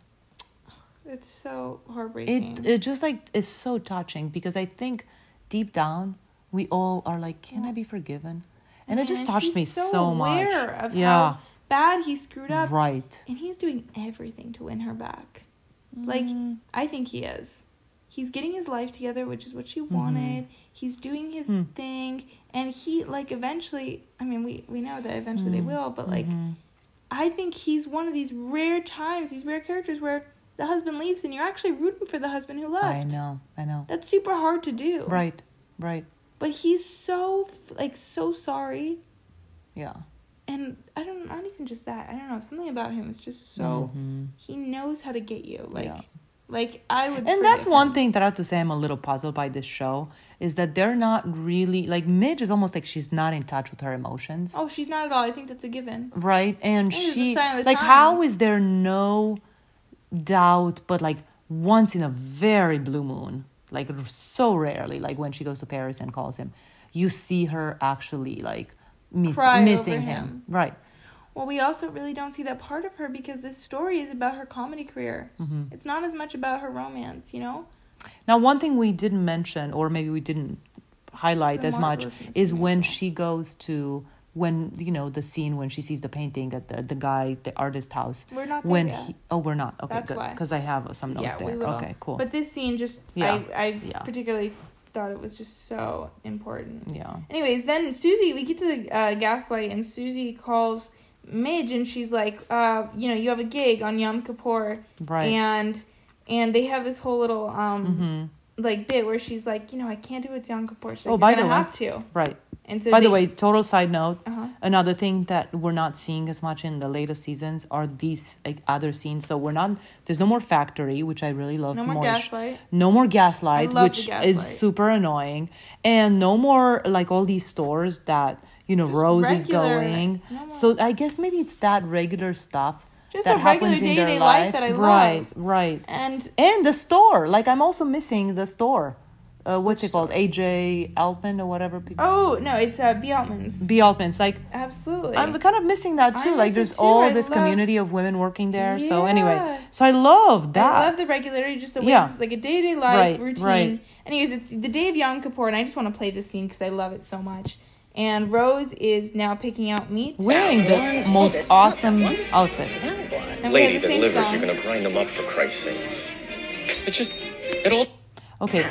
It's so heartbreaking. It it just like is so touching because I think deep down we all are like, "Can I be forgiven?" And it just touched me so, much. aware Of yeah, how bad he screwed up, right. and he's doing everything to win her back. Like Mm. I think he is. He's getting his life together, which is what she Mm-hmm. wanted. He's doing his Hmm. thing, and he like eventually. I mean, we we know that eventually they Mm. will, but like, Mm-hmm. I think he's one of these rare times, these rare characters where the husband leaves, and you're actually rooting for the husband who left. I know, I know. That's super hard to do. Right, right. But he's so like so sorry Yeah. and I don't not even just that. I don't know. Something about him is just so he knows how to get you. Like Mm-hmm. Yeah. Like I would And that's forgive one thing that I have to say I'm a little puzzled by this show is that they're not really like Midge is almost like she's not in touch with her emotions. Oh, she's not at all. I think that's a given. Right? And she sign of the like how times. is there no doubt but like once in a very blue moon, like so rarely, like when she goes to Paris and calls him, you see her actually like miss, missing him. him. Right. Well, we also really don't see that part of her because this story is about her comedy career. Mm-hmm. It's not as much about her romance, you know? Now, one thing we didn't mention, or maybe we didn't highlight as much, is when she goes to when you know the scene when she sees the painting at the the guy the artist house. We're not there when yet. he oh we're not okay That's good because I have some notes yeah, there. we will. Okay, cool. But this scene just, Yeah, I, I yeah. particularly thought it was just so important. yeah. Anyways, then Susie, we get to the uh, gaslight, and Susie calls Midge, and she's like, uh, you know, you have a gig on Yom Kippur, Right. and and they have this whole little um like bit where she's like, you know, I can't do it Yom Kippur. She's Mm-hmm. Oh, like, by the way- have to. Right. And so By the way, total side note, Uh-huh. another thing that we're not seeing as much in the latest seasons are these like other scenes. So we're not there's no more factory, which I really love. No more gaslight. No more gaslight, which the is super annoying, and no more like all these stores that you know Just Rose is regular- going. no more. So I guess maybe it's that regular stuff Just that a regular happens in their day-to-day life that I right, love. right, and and the store. Like I'm also missing the store. Uh, what's it called? AJ Alpin or whatever. People. oh no, it's uh, B Altman's. B Altman's like Absolutely. I'm kind of missing that too. miss Like there's too. all I this love- community of women working there. So anyway, so I love that. I love the regularity, just the way Yeah. it's like a day to day life Right, routine. right. Anyways, it's the day of Yom Kippur, and I just want to play this scene because I love it so much. And Rose is now picking out meat. Wearing the most awesome outfit. And Lady that delivers, song. you're gonna grind them up for Christ's sake. It just, it all. Okay,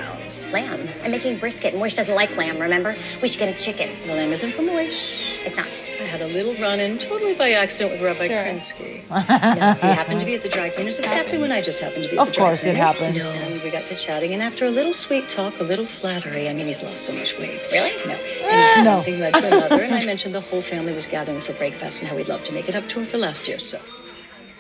Lamb. I'm making brisket. and Moish doesn't like lamb, remember? We should get a chicken. The lamb isn't from Moish. It's not. I had a little run-in, totally by accident, with Rabbi Sure. Krinsky. yeah, he happened to be at the dry cleaners exactly when I just happened to be at Of the dry course it happened. And we got to chatting, and after a little sweet talk, a little flattery, I mean, he's lost so much weight. Really? No. And No. nothing led to another, and I mentioned the whole family was gathering for breakfast and how we'd love to make it up to him for last year, so.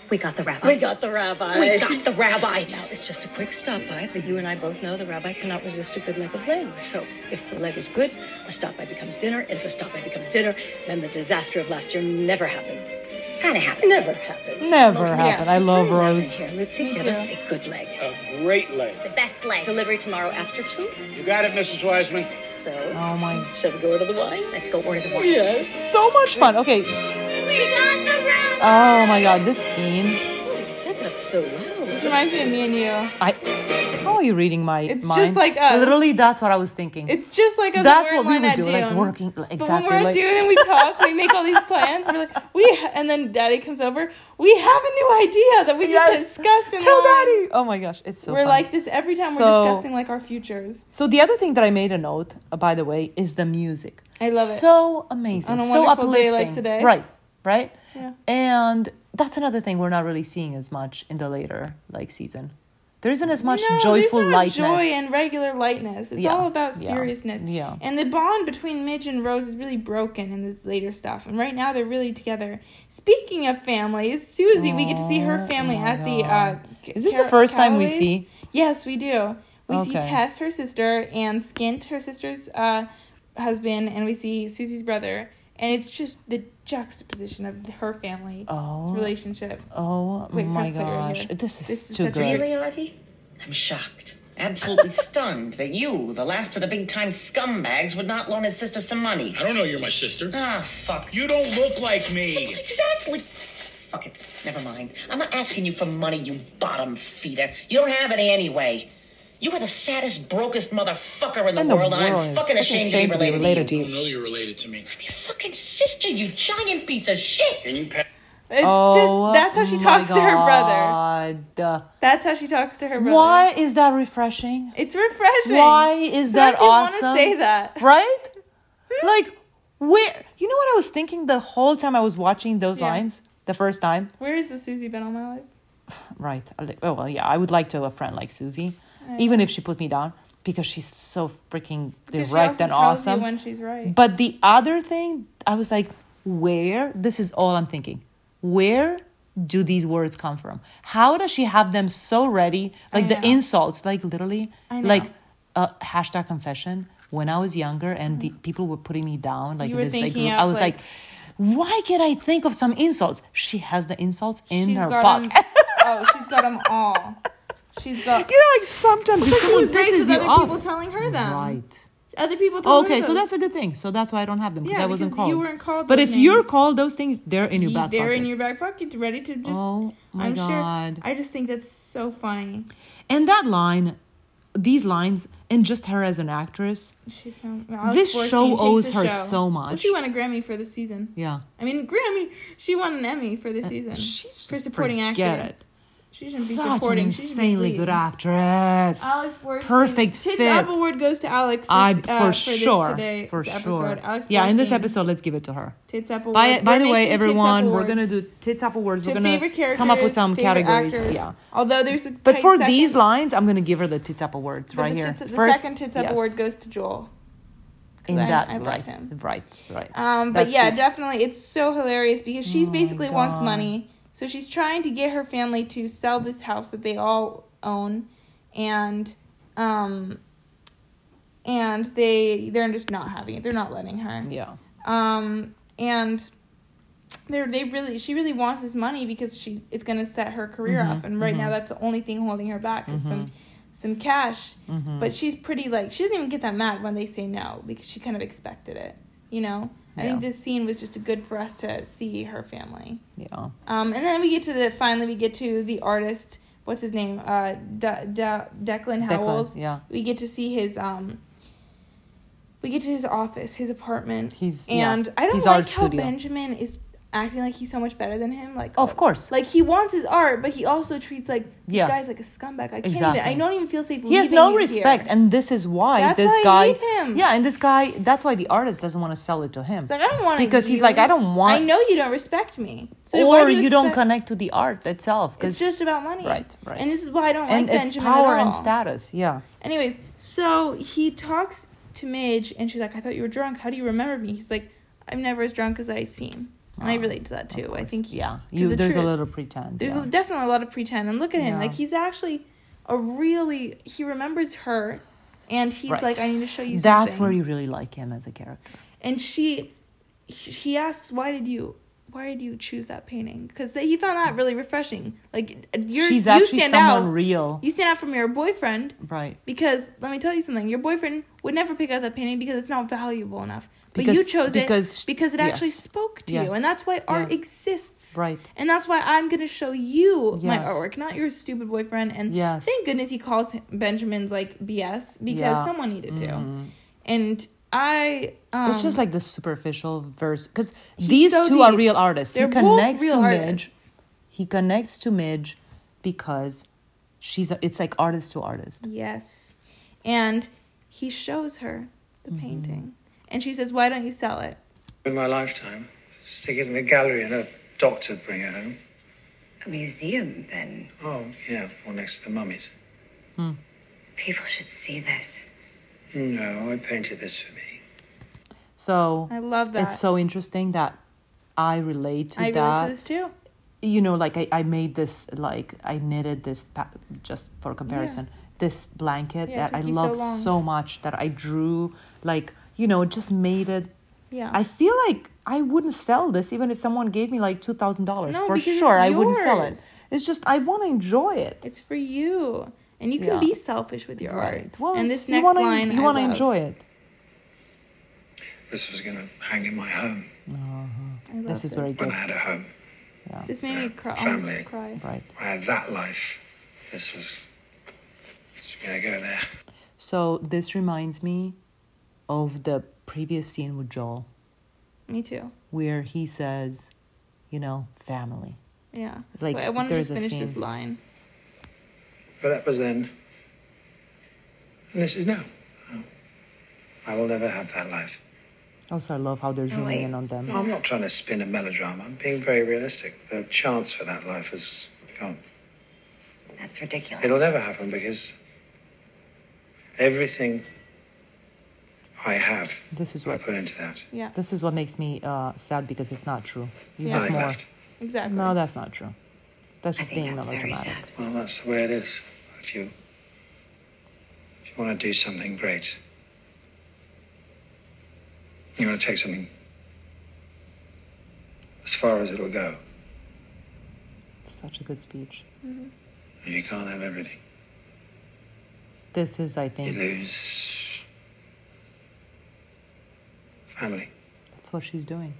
We got the rabbi. We got the rabbi. We got the rabbi. Now, it's just a quick stop by, but you and I both know the rabbi cannot resist a good leg of lamb. So, if the leg is good, a stop by becomes dinner, and if a stop by becomes dinner, then the disaster of last year never happened. Kind of happened. Never happened. never Mostly- happened. I It's love very loud in Rose. Here, Litzy, Me get too. us a good leg. A great leg. The best leg. Delivery tomorrow after two. You got it, Mrs. Weissman. So, Oh my, shall we go order the wine? Let's go order the wine. Yes. so much fun. Okay, We got the rabbi. oh my god, this scene. He said that so loud. This reminds me of me and you. I. How are you reading my It's mind? just like us. Literally, that's what I was thinking. It's just like us That's when what we're we in would line do, at like Dune. working like, But when exactly we're at like. Dune and we talk, we make all these plans. We're like, we, and then Daddy comes over. We have a new idea that we Yes. just discussed. In Tell line. Daddy. Oh my gosh, it's so. we're funny. like this every time So- we're discussing like our futures. So the other thing that I made a note, uh, by the way, is the music. I love it. So amazing, On a so wonderful day uplifting. like today. Right, right. Yeah. And that's another thing we're not really seeing as much in the later like season. There isn't as much no, joyful there's not lightness. joy and regular lightness. It's Yeah, all about seriousness. yeah. And the bond between Midge and Rose is really broken in this later stuff. And right now they're really together. Speaking of families, Susie, we get to see her Oh, family at the. Uh, Is this the Car- first time we see? Yes, we do. We see Tess, her sister, and Skint, her sister's uh, husband, and we see Susie's brother. And it's just the juxtaposition of her family Oh. relationship. Oh Wait, my press right gosh, this is This is too such a- good. Really, Artie? I'm shocked. Absolutely stunned that you, the last of the big time scumbags, would not loan his sister some money. I don't know you're my sister. Ah, fuck. You don't look like me. Exactly. Fuck it. Never mind. I'm not asking you for money, you bottom feeder. You don't have any anyway. You are the saddest, brokest motherfucker in the, In the world, and. I'm fucking ashamed, Fucking to be related, I to you. don't know you're related to me. I'm your fucking sister, you giant piece of shit. Can you pa- It's oh, just that's how she my talks to her brother. That's how she talks to her brother. Why is that refreshing? It's refreshing. Why is that Sometimes you awesome? want to say that. Right? like, where? You know what I was thinking the whole time I was watching those Yeah. lines? The first time? Where is the Susie been all my life? Right. Oh, well, yeah. I would like to have a friend like Susie, even if she put me down, because she's so freaking Because direct and awesome. when she's right. But the other thing, I was like, where? This is all I'm thinking. Where do these words come from? How does she have them so ready? Like the insults, like literally, like uh, hashtag confession. When I was younger and the people were putting me down, like this, like I was like- like, why can't I think of some insults? She has the insults in she's her pocket. oh, she's got them all. She's got. you know, like sometimes Because she was raised with you other off- people telling her them. right? Other people told her Okay, so that's a good thing. So that's why I don't have them because Yeah, I wasn't called. you weren't called But those if you're called those things, they're in your Ye- back They're pocket. in your back pocket, ready to just. Oh my I'm God. sure. I just think that's so funny. and that line, these lines and just her as an actress. She's so, This Borstein show owes her show. so Well, much. she won a Grammy for this season. Yeah. I mean, Grammy. She won an Emmy for this season She's for just supporting forget actor. it. She shouldn't be Such supporting. an insanely good actress. Alex Borstein. Perfect Tits fit. Up Award goes to Alex. This, I uh, for for sure, this today, for this sure. episode. Alex yeah, in this episode, let's give it to her. Tits Up Award. By, by the way, making Tits Up everyone, we're gonna do tits up awards. to We're gonna come up with some categories. Actors. Yeah. Although there's a But for second, these lines, I'm gonna give her the tits up awards but right the here. Tits, the First- second Tits Up yes. Award goes to Joel in that I right, right, right. Um, but That's yeah, good. definitely, it's so hilarious because she's Oh basically wants money, so she's trying to get her family to sell this house that they all own, and um, and they they're just not having it. They're not letting her. Yeah. Um, and they're they really she really wants this money because she it's gonna set her career Mm-hmm, off, and right now that's the only thing holding her back is some some cash. Mm-hmm. But she's pretty like she doesn't even get that mad when they say no because she kind of expected it. You know, I think this scene was just good for us to see her family. Yeah. Um, and then we get to the finally we get to the artist. What's his name? Uh, De- De- Declan Howells. yeah. We get to see his um. We get to his office, his apartment. He's- yeah, and I don't his like how studio. Benjamin is acting like he's so much better than him. Like Of course. like he wants his art, but he also treats like this Yeah. guy's like a scumbag. I can't Exactly. even. I don't even feel safe. He has no you respect, here. and this is why That's this why I guy. Yeah, and this guy. That's why the artist doesn't want to sell it to him. It's like I don't want because he's like, I don't want. I know you don't respect me. So or do you, don't connect to the art itself. It's just about money. Right, right. And this is why I don't and like it's Benjamin power at all. and status. Yeah. Anyways, so he talks to Midge, and she's like, "I thought you were drunk. How do you remember me?" He's like, "I'm never as drunk as I seem," and I oh, relate to that too. I think, yeah, You. the There's truth. a little pretend. There's yeah. definitely a lot of pretend, and look at him, Yeah. like he's actually a really he remembers her, and he's Right. like, "I need to show you." That's something. where you really like him as a character. and she he asks why did you why did you choose that painting because he found that really refreshing like you're She's you actually stand someone out real. you stand out from your boyfriend Right. because let me tell you something your boyfriend would never pick up that painting because it's not valuable enough but you chose because- it because it actually yes. spoke to you and that's why art Yes. exists Right. and that's why i'm going to show you my artwork not your stupid boyfriend and Yes. thank goodness he calls benjamin's like bs because Yeah. Mm-hmm. someone needed to and i um, it's just like the superficial verse because these so two are real artists. They're he both connects real to artists. Midge. He connects to Midge because she's. A, it's like artist to artist. Yes. And he shows her the Mm-hmm. painting. And she says, Why don't you sell it? In my lifetime, stick it in a gallery and a doctor bring it home. A museum, then. Oh, yeah, or next to the mummies. Hmm. People should see this. No, I painted this for me. So I love that. it's so interesting that I relate to I that. relate to this too. you know like I, I made this like i knitted this pa- just for comparison this blanket Yeah, that i took you so love so, much that i drew like you know just made it Yeah. i feel like i wouldn't sell this even if someone gave me like $2000 No, for sure i wouldn't sell it it's just i want to enjoy it It's for you. And you can Yeah. be selfish with your art. well and it's- this you next wanna, line, you want to enjoy it This was going to hang in my home I uh-huh. love this is very when I had a home. This made me cry. Family. Cry. right I had that life. This was. It's going to go there. so this reminds me of the previous scene with joel Me too. where he says you know family Yeah. Like, Wait, I want to there's just a finish this line. But that was then. And this is now. Oh. I will never have that life. also i love how they're zooming wait. in on them No, I'm not trying to spin a melodrama. I'm being very realistic. The chance for that life has gone. That's ridiculous. It'll never happen because everything I have, This is what I put into that. Yeah. This is what makes me uh, sad because it's not true. You Yeah. have more. left. Exactly. No, that's not true. That's I just think being that's very melodramatic. sad. Well, that's the way it is. If you, if you want to do something great, you want to take something as far as it'll go. Such a good speech. You can't have everything. This is, I think. You think, lose family, that's what she's doing.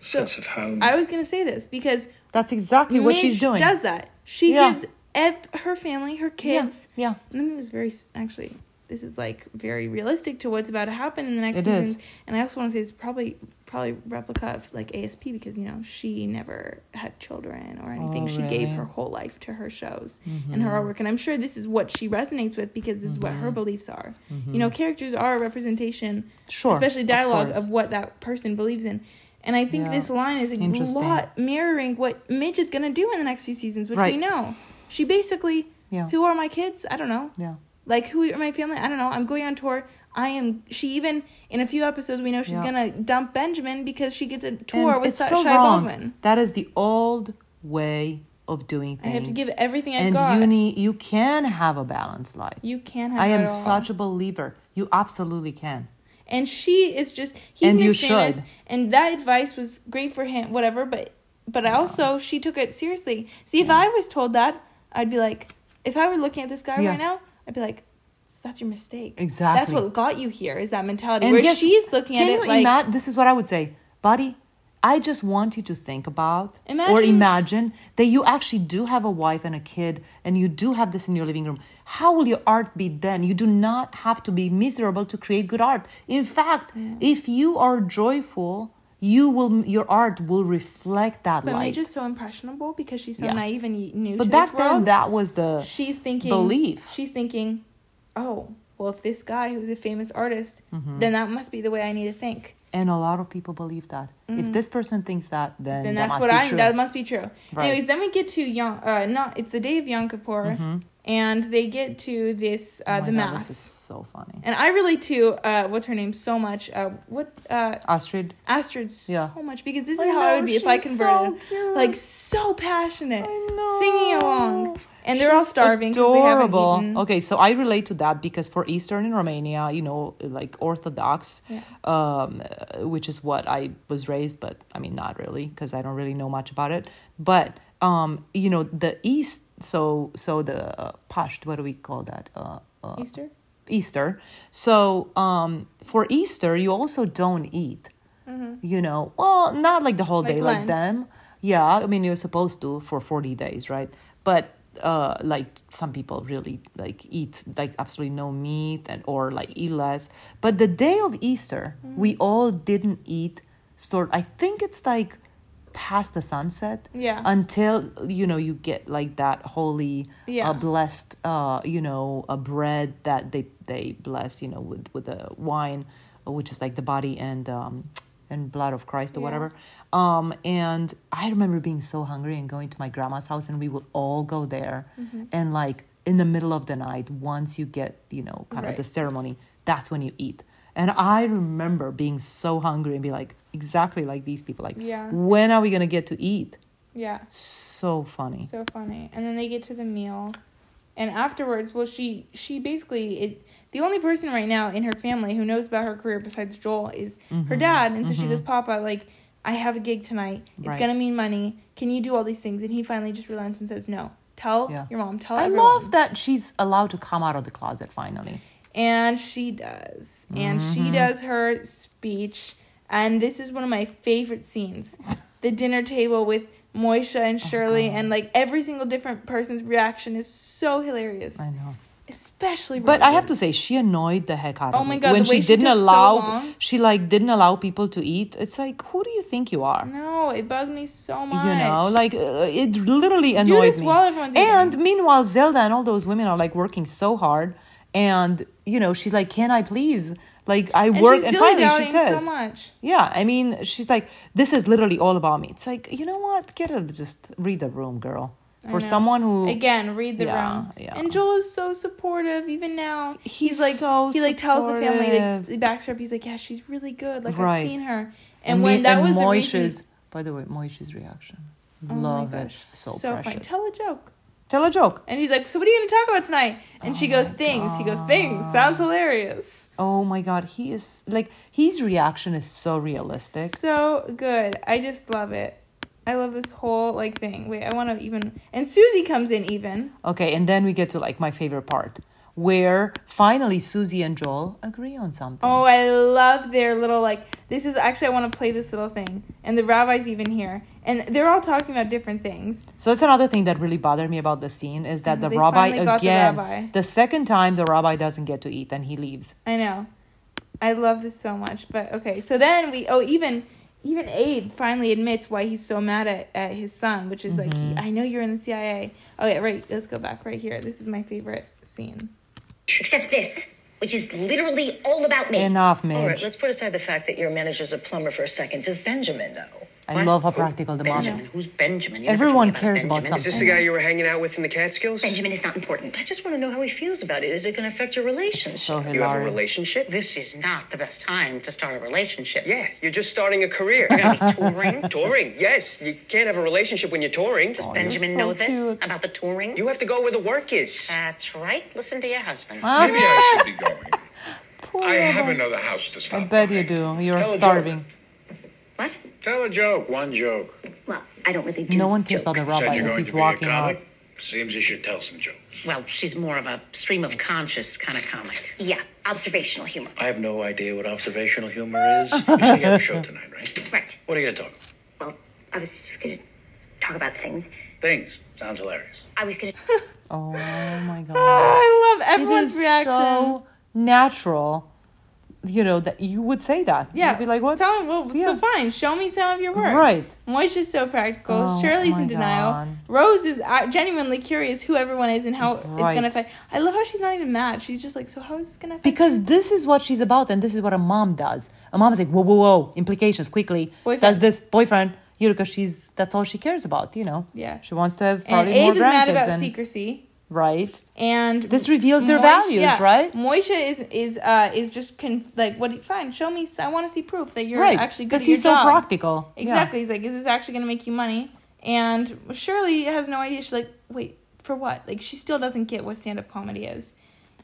sense of home. I was gonna say this because That's exactly what Midge she's doing. Does that? She Yeah. gives ev- her family, her kids. yeah. And I think this is very s- actually this is like very realistic to what's about to happen in the next It seasons. is. And I also want to say it's probably probably replica of like ASP because you know she never had children or anything. Oh, she gave really? Mm-hmm. her whole life to her shows and her artwork, and I'm sure this is what she resonates with because this is what her beliefs are. You know, characters are a representation, Mm-hmm. Sure, especially dialogue course. of, what that person believes in. And I think Yeah. this line is a lot mirroring what Midge is going to do in the next few seasons, which Right. we know. She basically, Yeah. who are my kids? I don't know. Yeah. Like who are my family? I don't know. I'm going on tour. I am. She even in a few episodes we know she's Yeah. gonna dump Benjamin because she gets a tour And with Sa- so Shy wrong. Baldwin. That is the old way of doing things I have to give everything I've and got. you need you can have a balanced life. You can have. I am such a believer. You absolutely can. And she is just. He's And you Famous, should. and that advice was great for him. Whatever, but but also she took it seriously. See, if I was told that, I'd be like, if I were looking at this guy Yeah. right now, I'd be like. "So That's your mistake. Exactly. That's what got you here. Is that mentality? And Where guess- she's looking at it like imagine? This is what I would say, buddy. I just want you to think about or Imagine- imagine that you actually do have a wife and a kid, and you do have this in your living room. How will your art be then? You do not have to be miserable to create good art. In fact, if you are joyful, you will your art will reflect that But light. Is so impressionable because she's so Yeah. naive and new but to back this world. But back then, that was the she's thinking belief. She's thinking, oh, well, if this guy who's a famous artist, Mm-hmm. then that must be the way I need to think. and a lot of people believe that. If this person thinks that, then, Mm-hmm. Then that that's must what be I. true. That must be true. Right. Anyways, then we get to young Uh, not it's the day of Yom Kippur, and they get to this uh. Oh the God, mass. This is so funny. And I relate to uh, what's her name so much. Uh, what uh, Astrid. Astrid so Yeah. much because this is I how I would be if I she's so converted. cute. like so passionate, singing along, and they're all starving because they haven't adorable. eaten. Okay, so I relate to that because for Eastern in Romania, you know, like Orthodox, Yeah. um, which is what I was raised, but I mean, not really because I don't really know much about it. But um, you know, the East, so so the uh, Pasht, what do we call that? Uh, uh, Easter. Easter. So um, for Easter, you also don't eat. You know, well, not like the whole Like day Lent. like them. Yeah, I mean you're supposed to for forty days, right? But uh, like some people really like eat like absolutely no meat and or like eat less. But the day of Easter, we all didn't eat. Sort, I think it's like past the sunset Yeah. until you know you get like that holy Yeah. uh, blessed uh you know a bread that they they bless you know with with the wine uh, which is like the body and um and blood of christ or Yeah. whatever um and i remember being so hungry and going to my grandma's house and we would all go there Mm-hmm. and like in the middle of the night once you get you know kind of the ceremony that's when you eat and i remember being so hungry and be like exactly like these people like Yeah. when are we gonna get to eat Yeah. so funny So funny. And then they get to the meal. And afterwards, well she she basically it the only person right now in her family who knows about her career besides Joel is Mm-hmm. her dad. And so she goes, Papa, like, I have a gig tonight. It's Right. gonna mean money. Can you do all these things? And he finally just relents and says, No. Tell Yeah. your mom, tell her. I everyone. love that she's allowed to come out of the closet finally. And she does. And Mm-hmm. she does her speech. And this is one of my favorite scenes. The dinner table with Moishe and Oh, Shirley and like every single different person's reaction is so hilarious. I know. Especially But I have to say, she annoyed the heck out of Oh my God, when she she didn't so allow. long. she like didn't allow people to eat. It's like, who do you think you are? No, it bugged me so much. You know, like uh, it literally Do annoyed me. while everyone's and eating. meanwhile, Zelda and all those women are like working so hard, and you know, she's like, "Can I please?" Like I and work, and finally she says, so much. Yeah, I mean, she's like, this is literally all about me. It's like, you know what? Get a just read the room, girl. For someone who again read the Yeah, room yeah. and joel is so supportive even now he's, He's like so he like tells the family like backs her up he's like yeah she's really good like Right. i've seen her and, when that and was the Moishe's, reason by the way, Moishe's reaction, Oh love it, so, funny precious. tell a joke Tell a joke. and he's like so what are you going to talk about tonight? And she oh goes things. He goes things. Sounds hilarious. Oh my god, he is like his reaction is so realistic. so good. I just love it. I love this whole like thing. Wait i want to even and susie comes in even. Okay, and then we get to like my favorite part where finally Susie and Joel agree on something. Oh, I love their little like. This is actually I want to play this little thing, and the rabbi's even here, and they're all talking about different things. So that's another thing that really bothered me about the scene is that mm-hmm, the They rabbi got the again, rabbi. the second time the rabbi doesn't get to eat and he leaves. I know, I love this so much. But okay, so then we oh even even Abe finally admits why he's so mad at, at his son, which is like he, mm-hmm. I know you're in the CIA. Oh yeah, right. Let's go back right here. This is my favorite scene. Except this, which is literally all about me. Enough, All right, let's put aside the fact that your manager's a plumber for a second. Does Benjamin know? I love how practical the mom is. Who's Benjamin? You Everyone told me about cares about Benjamin. Is this the guy you were hanging out with in the Catskills? Benjamin is not important. I just want to know how he feels about it. Is it going to affect your relationship? So You have a relationship? This is not the best time to start a relationship. Yeah, you're just starting a career. You're gonna be touring. touring, yes. You can't have a relationship when you're touring. Does Benjamin so know this cute. about the touring? You have to go where the work is. That's right. Listen to your husband. Ah. Maybe I should be going. Poor I have another house to stop. I bet by. you do. You're Tell a joke. starving. What? Tell a joke. One joke. Well, I don't really do No one cares about the jokes. rabbi you're as going he's to be a walking out. comic. Seems you should tell some jokes. Well, she's more of a stream of conscious kind of comic. Yeah, observational humor. I have no idea what observational humor is. You say you have a show tonight, right? Right. What are you going to talk about? Well, I was gonna talk about things. Things. Sounds hilarious. I was gonna. Oh my god. I love It everyone's is reaction. so natural. You know that you would say that. yeah, You'd be like, what? Tell him. Well, Yeah. so fine. Show me some of your work. Right. Moishe's so practical. Oh, Shirley's in denial. God. Rose is genuinely curious who everyone is and how it's gonna affect. I love how she's not even mad. She's just like, so how is this gonna affect? Because this is what she's about, and this is what a mom does. A mom's like, whoa, whoa, whoa, implications, quickly. Boyfriend. Does this boyfriend? You know, because she's that's all she cares about. You know. Yeah. She wants to have and probably Abe more is mad grandkids about and secrecy. Right. And This reveals their values, yeah, right? Moishe is is uh is just con- like what? Fine, show me. I want to see proof that you're right. actually good Because he's so job. practical. Yeah. Exactly. He's like, is this actually going to make you money? And Shirley has no idea. She's like, wait, for what? Like, she still doesn't get what stand up comedy is.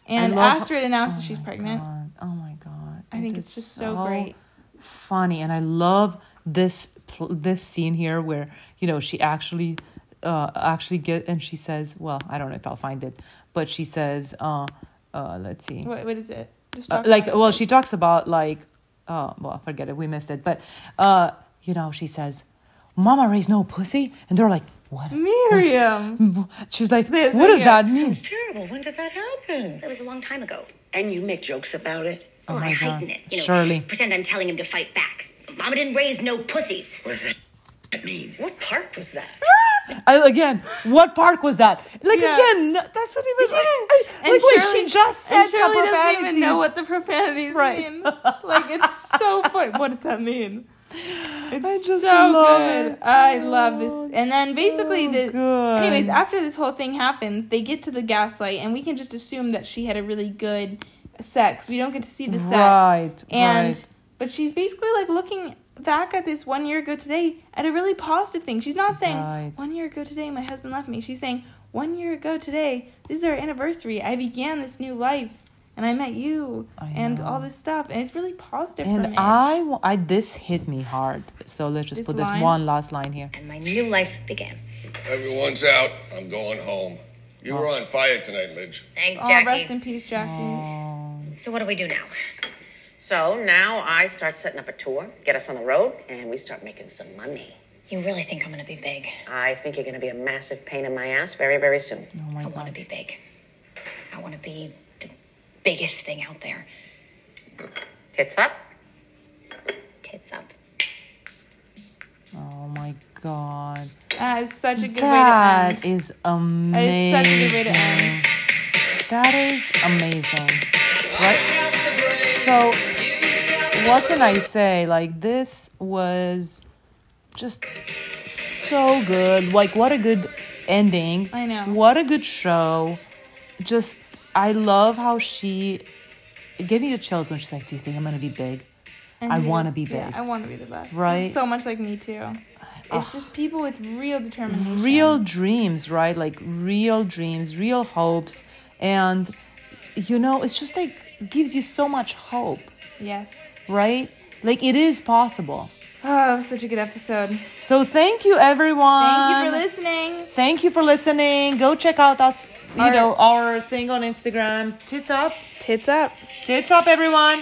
And Astrid announces oh she's pregnant. God. Oh my god! I think it's just so great. funny, and I love this this scene here where you know she actually uh actually get and she says, well, I don't know if I'll find it, but she says, uh, uh, let's see, What, what is it? Just Uh, like well she talks about like uh well forget it we missed it but uh you know she says mama raised no pussy and they're like what Miriam. she's like This what does that mean It's terrible. When did that happen? That was a long time ago. And you make jokes about it? Oh Oh, my I God. heighten it. You know, Shirley. pretend I'm telling him to fight back. Mama didn't raise no pussies. What does that mean? What park was that? I, again what park was that like Yeah. again no- that's not even like, I, And like wait she just said and some Shirley doesn't even know what the profanities Right. mean. Like, it's so funny. What does that mean? It's I just so love good. it. I love this. Oh, And then basically, the good. anyways, after this whole thing happens, they get to the gaslight, and we can just assume that she had a really good sex. We don't get to see the set, right and right. but she's basically like looking back at this one year ago today at a really positive thing. She's not saying Right. one year ago today my husband left me. She's saying one year ago today this is our anniversary. I began this new life. And I met you, I and all this stuff, and it's really positive for and me. I, I this hit me hard so let's just This put this line? one last line here And my new life began. Everyone's out. I'm going home. You oh. were on fire tonight, Midge. Thanks, oh, Jackie. oh, rest in peace, Jackie. So what do we do now? So now I start setting up a tour, get us on the road, and we start making some money. You really think I'm gonna be big? I think you're going to be a massive pain in my ass very, very soon. oh I wanna be big. I wanna be the biggest thing out there. Tits up. Tits up. oh my god That is such a good That way to end. is amazing. That is such a good way to end. That is amazing. Right? So, what can I say? Like, this was just so good. Like, what a good ending. I know. What a good show. Just, I love how she it gave me the chills when she's like, Do you think I'm going to be big? And I wanna is- be yeah, big. I want to be the best. Right? So much like me too. It's just people with real determination. real dreams, right? Like real dreams, real hopes. And, you know, it's just like gives you so much hope, Yes. Right? Like it is possible. Oh, such a good episode. So thank you, everyone. Thank you for listening. Thank you for listening. Go check out us, you Our- know, our thing on Instagram. Tits up. Tits up. Tits up, everyone.